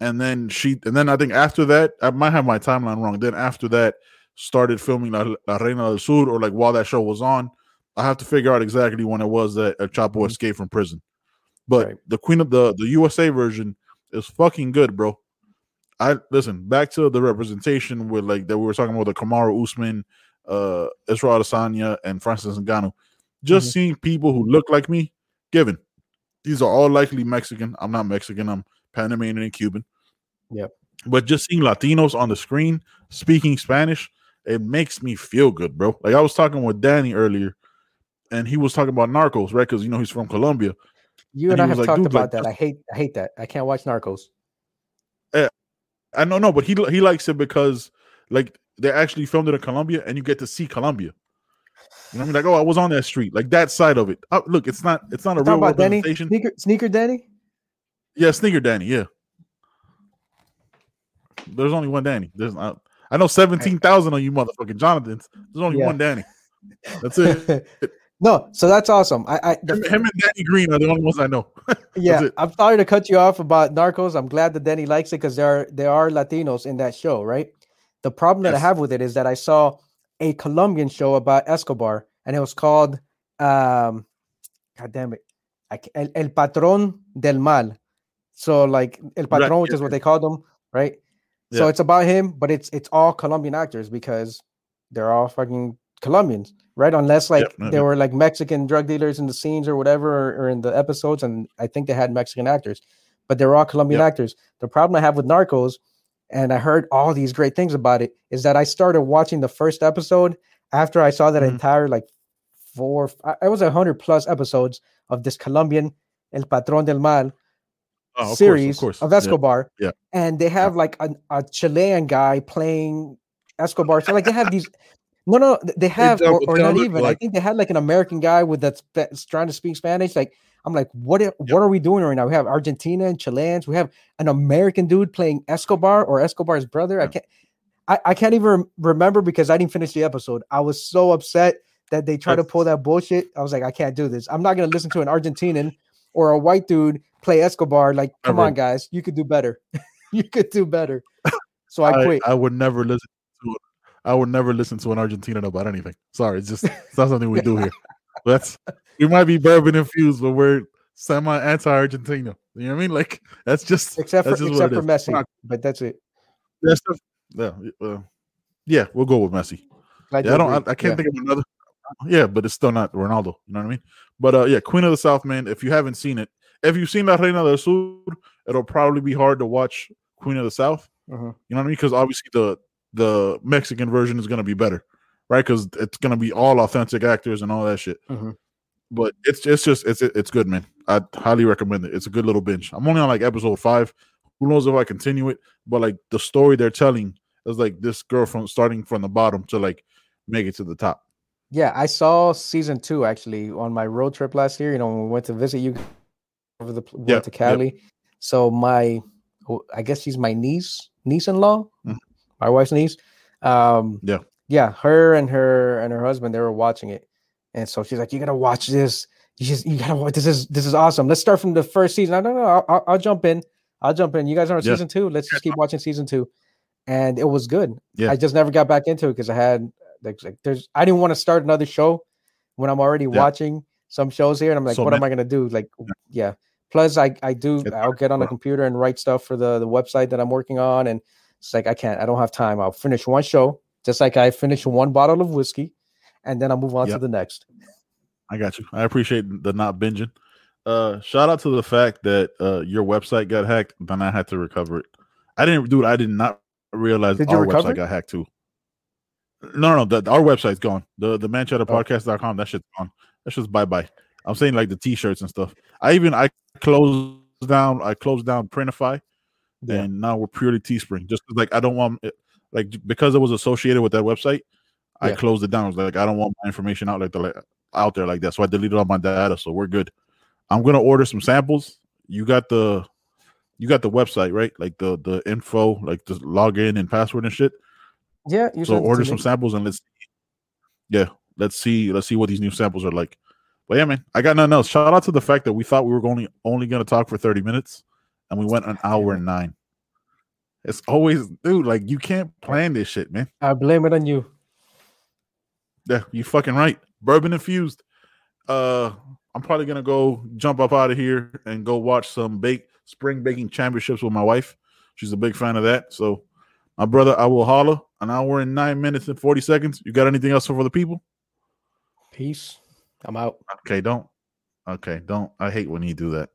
and then she, and then I think after that, I might have my timeline wrong. Then after that, started filming La, La Reina del Sur, or like while that show was on. I have to figure out exactly when it was that El Chapo Mhm. escaped from prison. But Right. the Queen of the the USA version is fucking good, bro. I listen back to the representation with like that we were talking about the Kamaru Usman, uh, Israel Adesanya, and Francis Ngannou. Just Mhm. seeing people who look like me, given these are all likely Mexican. I'm not Mexican. I'm Panamanian and Cuban. Yep. But just seeing Latinos on the screen speaking Spanish, it makes me feel good, bro. Like I was talking with Danny earlier, and he was talking about Narcos, right? Because you know he's from Colombia. You and and, I have like, talked about like, that. I hate I hate that. I can't watch Narcos. I don't know, but he he likes it because like they actually filmed it in Colombia, and you get to see Colombia. You know what I mean? Like, oh, I was on that street, like that side of it. Uh, look, it's not it's not a real about Danny sneaker sneaker Danny. Yeah, Sneaker Danny. Yeah, there's only one Danny. There's not. I know seventeen thousand on you, motherfucking Jonathan's. There's only Yeah. one Danny. That's it. no, so that's awesome. I, I the, him, him and Danny Green are the only ones I know. yeah. I'm sorry to cut you off about Narcos. I'm glad that Danny likes it because there are there are Latinos in that show, right? The problem that I have with it is that I saw a Colombian show about Escobar, and it was called um, God damn it, El, El Patrón del Mal. So like El Right, Patrón, which is what they called him, right? So it's about him, but it's it's all Colombian actors because they're all fucking Colombians, right? Unless like yeah, there yeah. were like Mexican drug dealers in the scenes or whatever, or, or in the episodes, and I think they had Mexican actors, but they're all Colombian Yeah. actors. The problem I have with Narcos, and I heard all these great things about it, is that I started watching the first episode after I saw that Mhm. entire like four, I- it was a hundred plus episodes of this Colombian El Patrón del Mal Oh, of course, series of course. of Yeah. Escobar. yeah. And they have like a, a Chilean guy playing Escobar. So like they have these no no they have or, or not even. I think they had like an American guy with that's, trying to speak Spanish. Like I'm like, what i- what are we doing right now? We have Argentina and Chileans. We have an American dude playing Escobar or Escobar's brother. I can't I, I can't even remember because I didn't finish the episode. I was so upset that they tried to pull that bullshit. I was like, I can't do this. I'm not gonna listen to an Argentinian or a white dude play Escobar. Like, come on, guys, you could do better. you could do better. So I I, quit. I would never listen. I would never listen to an Argentinian about anything. Sorry, it's just it's not something we do here. That's we might be bourbon infused, but we're semi anti Argentina. You know what I mean? Like that's just except for just except for is. Messi, not- but that's it. that's the- yeah, uh, yeah, we'll go with Messi. Glad Yeah, I don't. I. I can't Yeah. think of another. Yeah, but it's still not Ronaldo. You know what I mean? But uh, yeah, Queen of the South, man. If you haven't seen it, if you've seen La Reina del Sur, it'll probably be hard to watch Queen of the South. Mhm. You know what I mean? Because obviously the the Mexican version is going to be better, right? Because it's going to be all authentic actors and all that shit. Mhm. But it's it's just it's it's good, man. I highly recommend it. It's a good little binge. I'm only on like episode five. Who knows if I continue it? But like the story they're telling is like this girl from starting from the bottom to like make it to the top. Yeah, I saw season two actually on my road trip last year. You know, when we went to visit you over the Yeah, went to. Cali. So my, I guess she's my niece, niece-in-law, Mhm. My wife's niece. Um, Yeah. yeah, her and her and her husband they were watching it, and so she's like, "You gotta watch this. You just you gotta watch. This is this is awesome. Let's start from the first season. I don't know. I'll, I'll, I'll jump in. I'll jump in. You guys are on Yeah. season two. Let's just keep watching season two, and it was good. Yeah. I just never got back into it because I had like, like there's I didn't want to start another show when I'm already Yeah. watching some shows here, and I'm like, So what am I gonna do? Like, yeah. Plus, I I do I'll get on the computer and write stuff for the the website that I'm working on, and it's like I can't. I don't have time. I'll finish one show, just like I finish one bottle of whiskey, and then I'll move on to the next. I got you. I appreciate the not binging. Uh, shout out to the fact that uh your website got hacked, then I had to recover it. I didn't, dude. I did not realize Did our recover website got hacked too. No, no, the, our website's gone. The the manchatterpodcast.com, that shit's gone. That's just bye bye. I'm saying like the t-shirts and stuff. I even I closed down. I closed down Printify, Yeah. and now we're purely Teespring. Just like I don't want it, like because it was associated with that website. I closed it down. I was like, I don't want my information out like the like, out there like that. So I deleted all my data. So we're good. I'm gonna order some samples. You got the you got the website, right? Like the the info, like the login and password and shit. Yeah, you so order some samples and let's yeah, let's see let's see what these new samples are like. But yeah, man, I got nothing else. Shout out to the fact that we thought we were only only gonna talk for 30 minutes and we went an hour and nine. It's always dude, like you can't plan this shit, man. I blame it on you. Yeah, you fucking right. Bourbon infused. Uh, I'm probably gonna go jump up out of here and go watch some bake spring baking championships with my wife. She's a big fan of that. So, my brother, I will holler. An hour and nine minutes and forty seconds. You got anything else for the people? Peace. I'm out. Okay, don't. Okay, don't. I hate when you do that.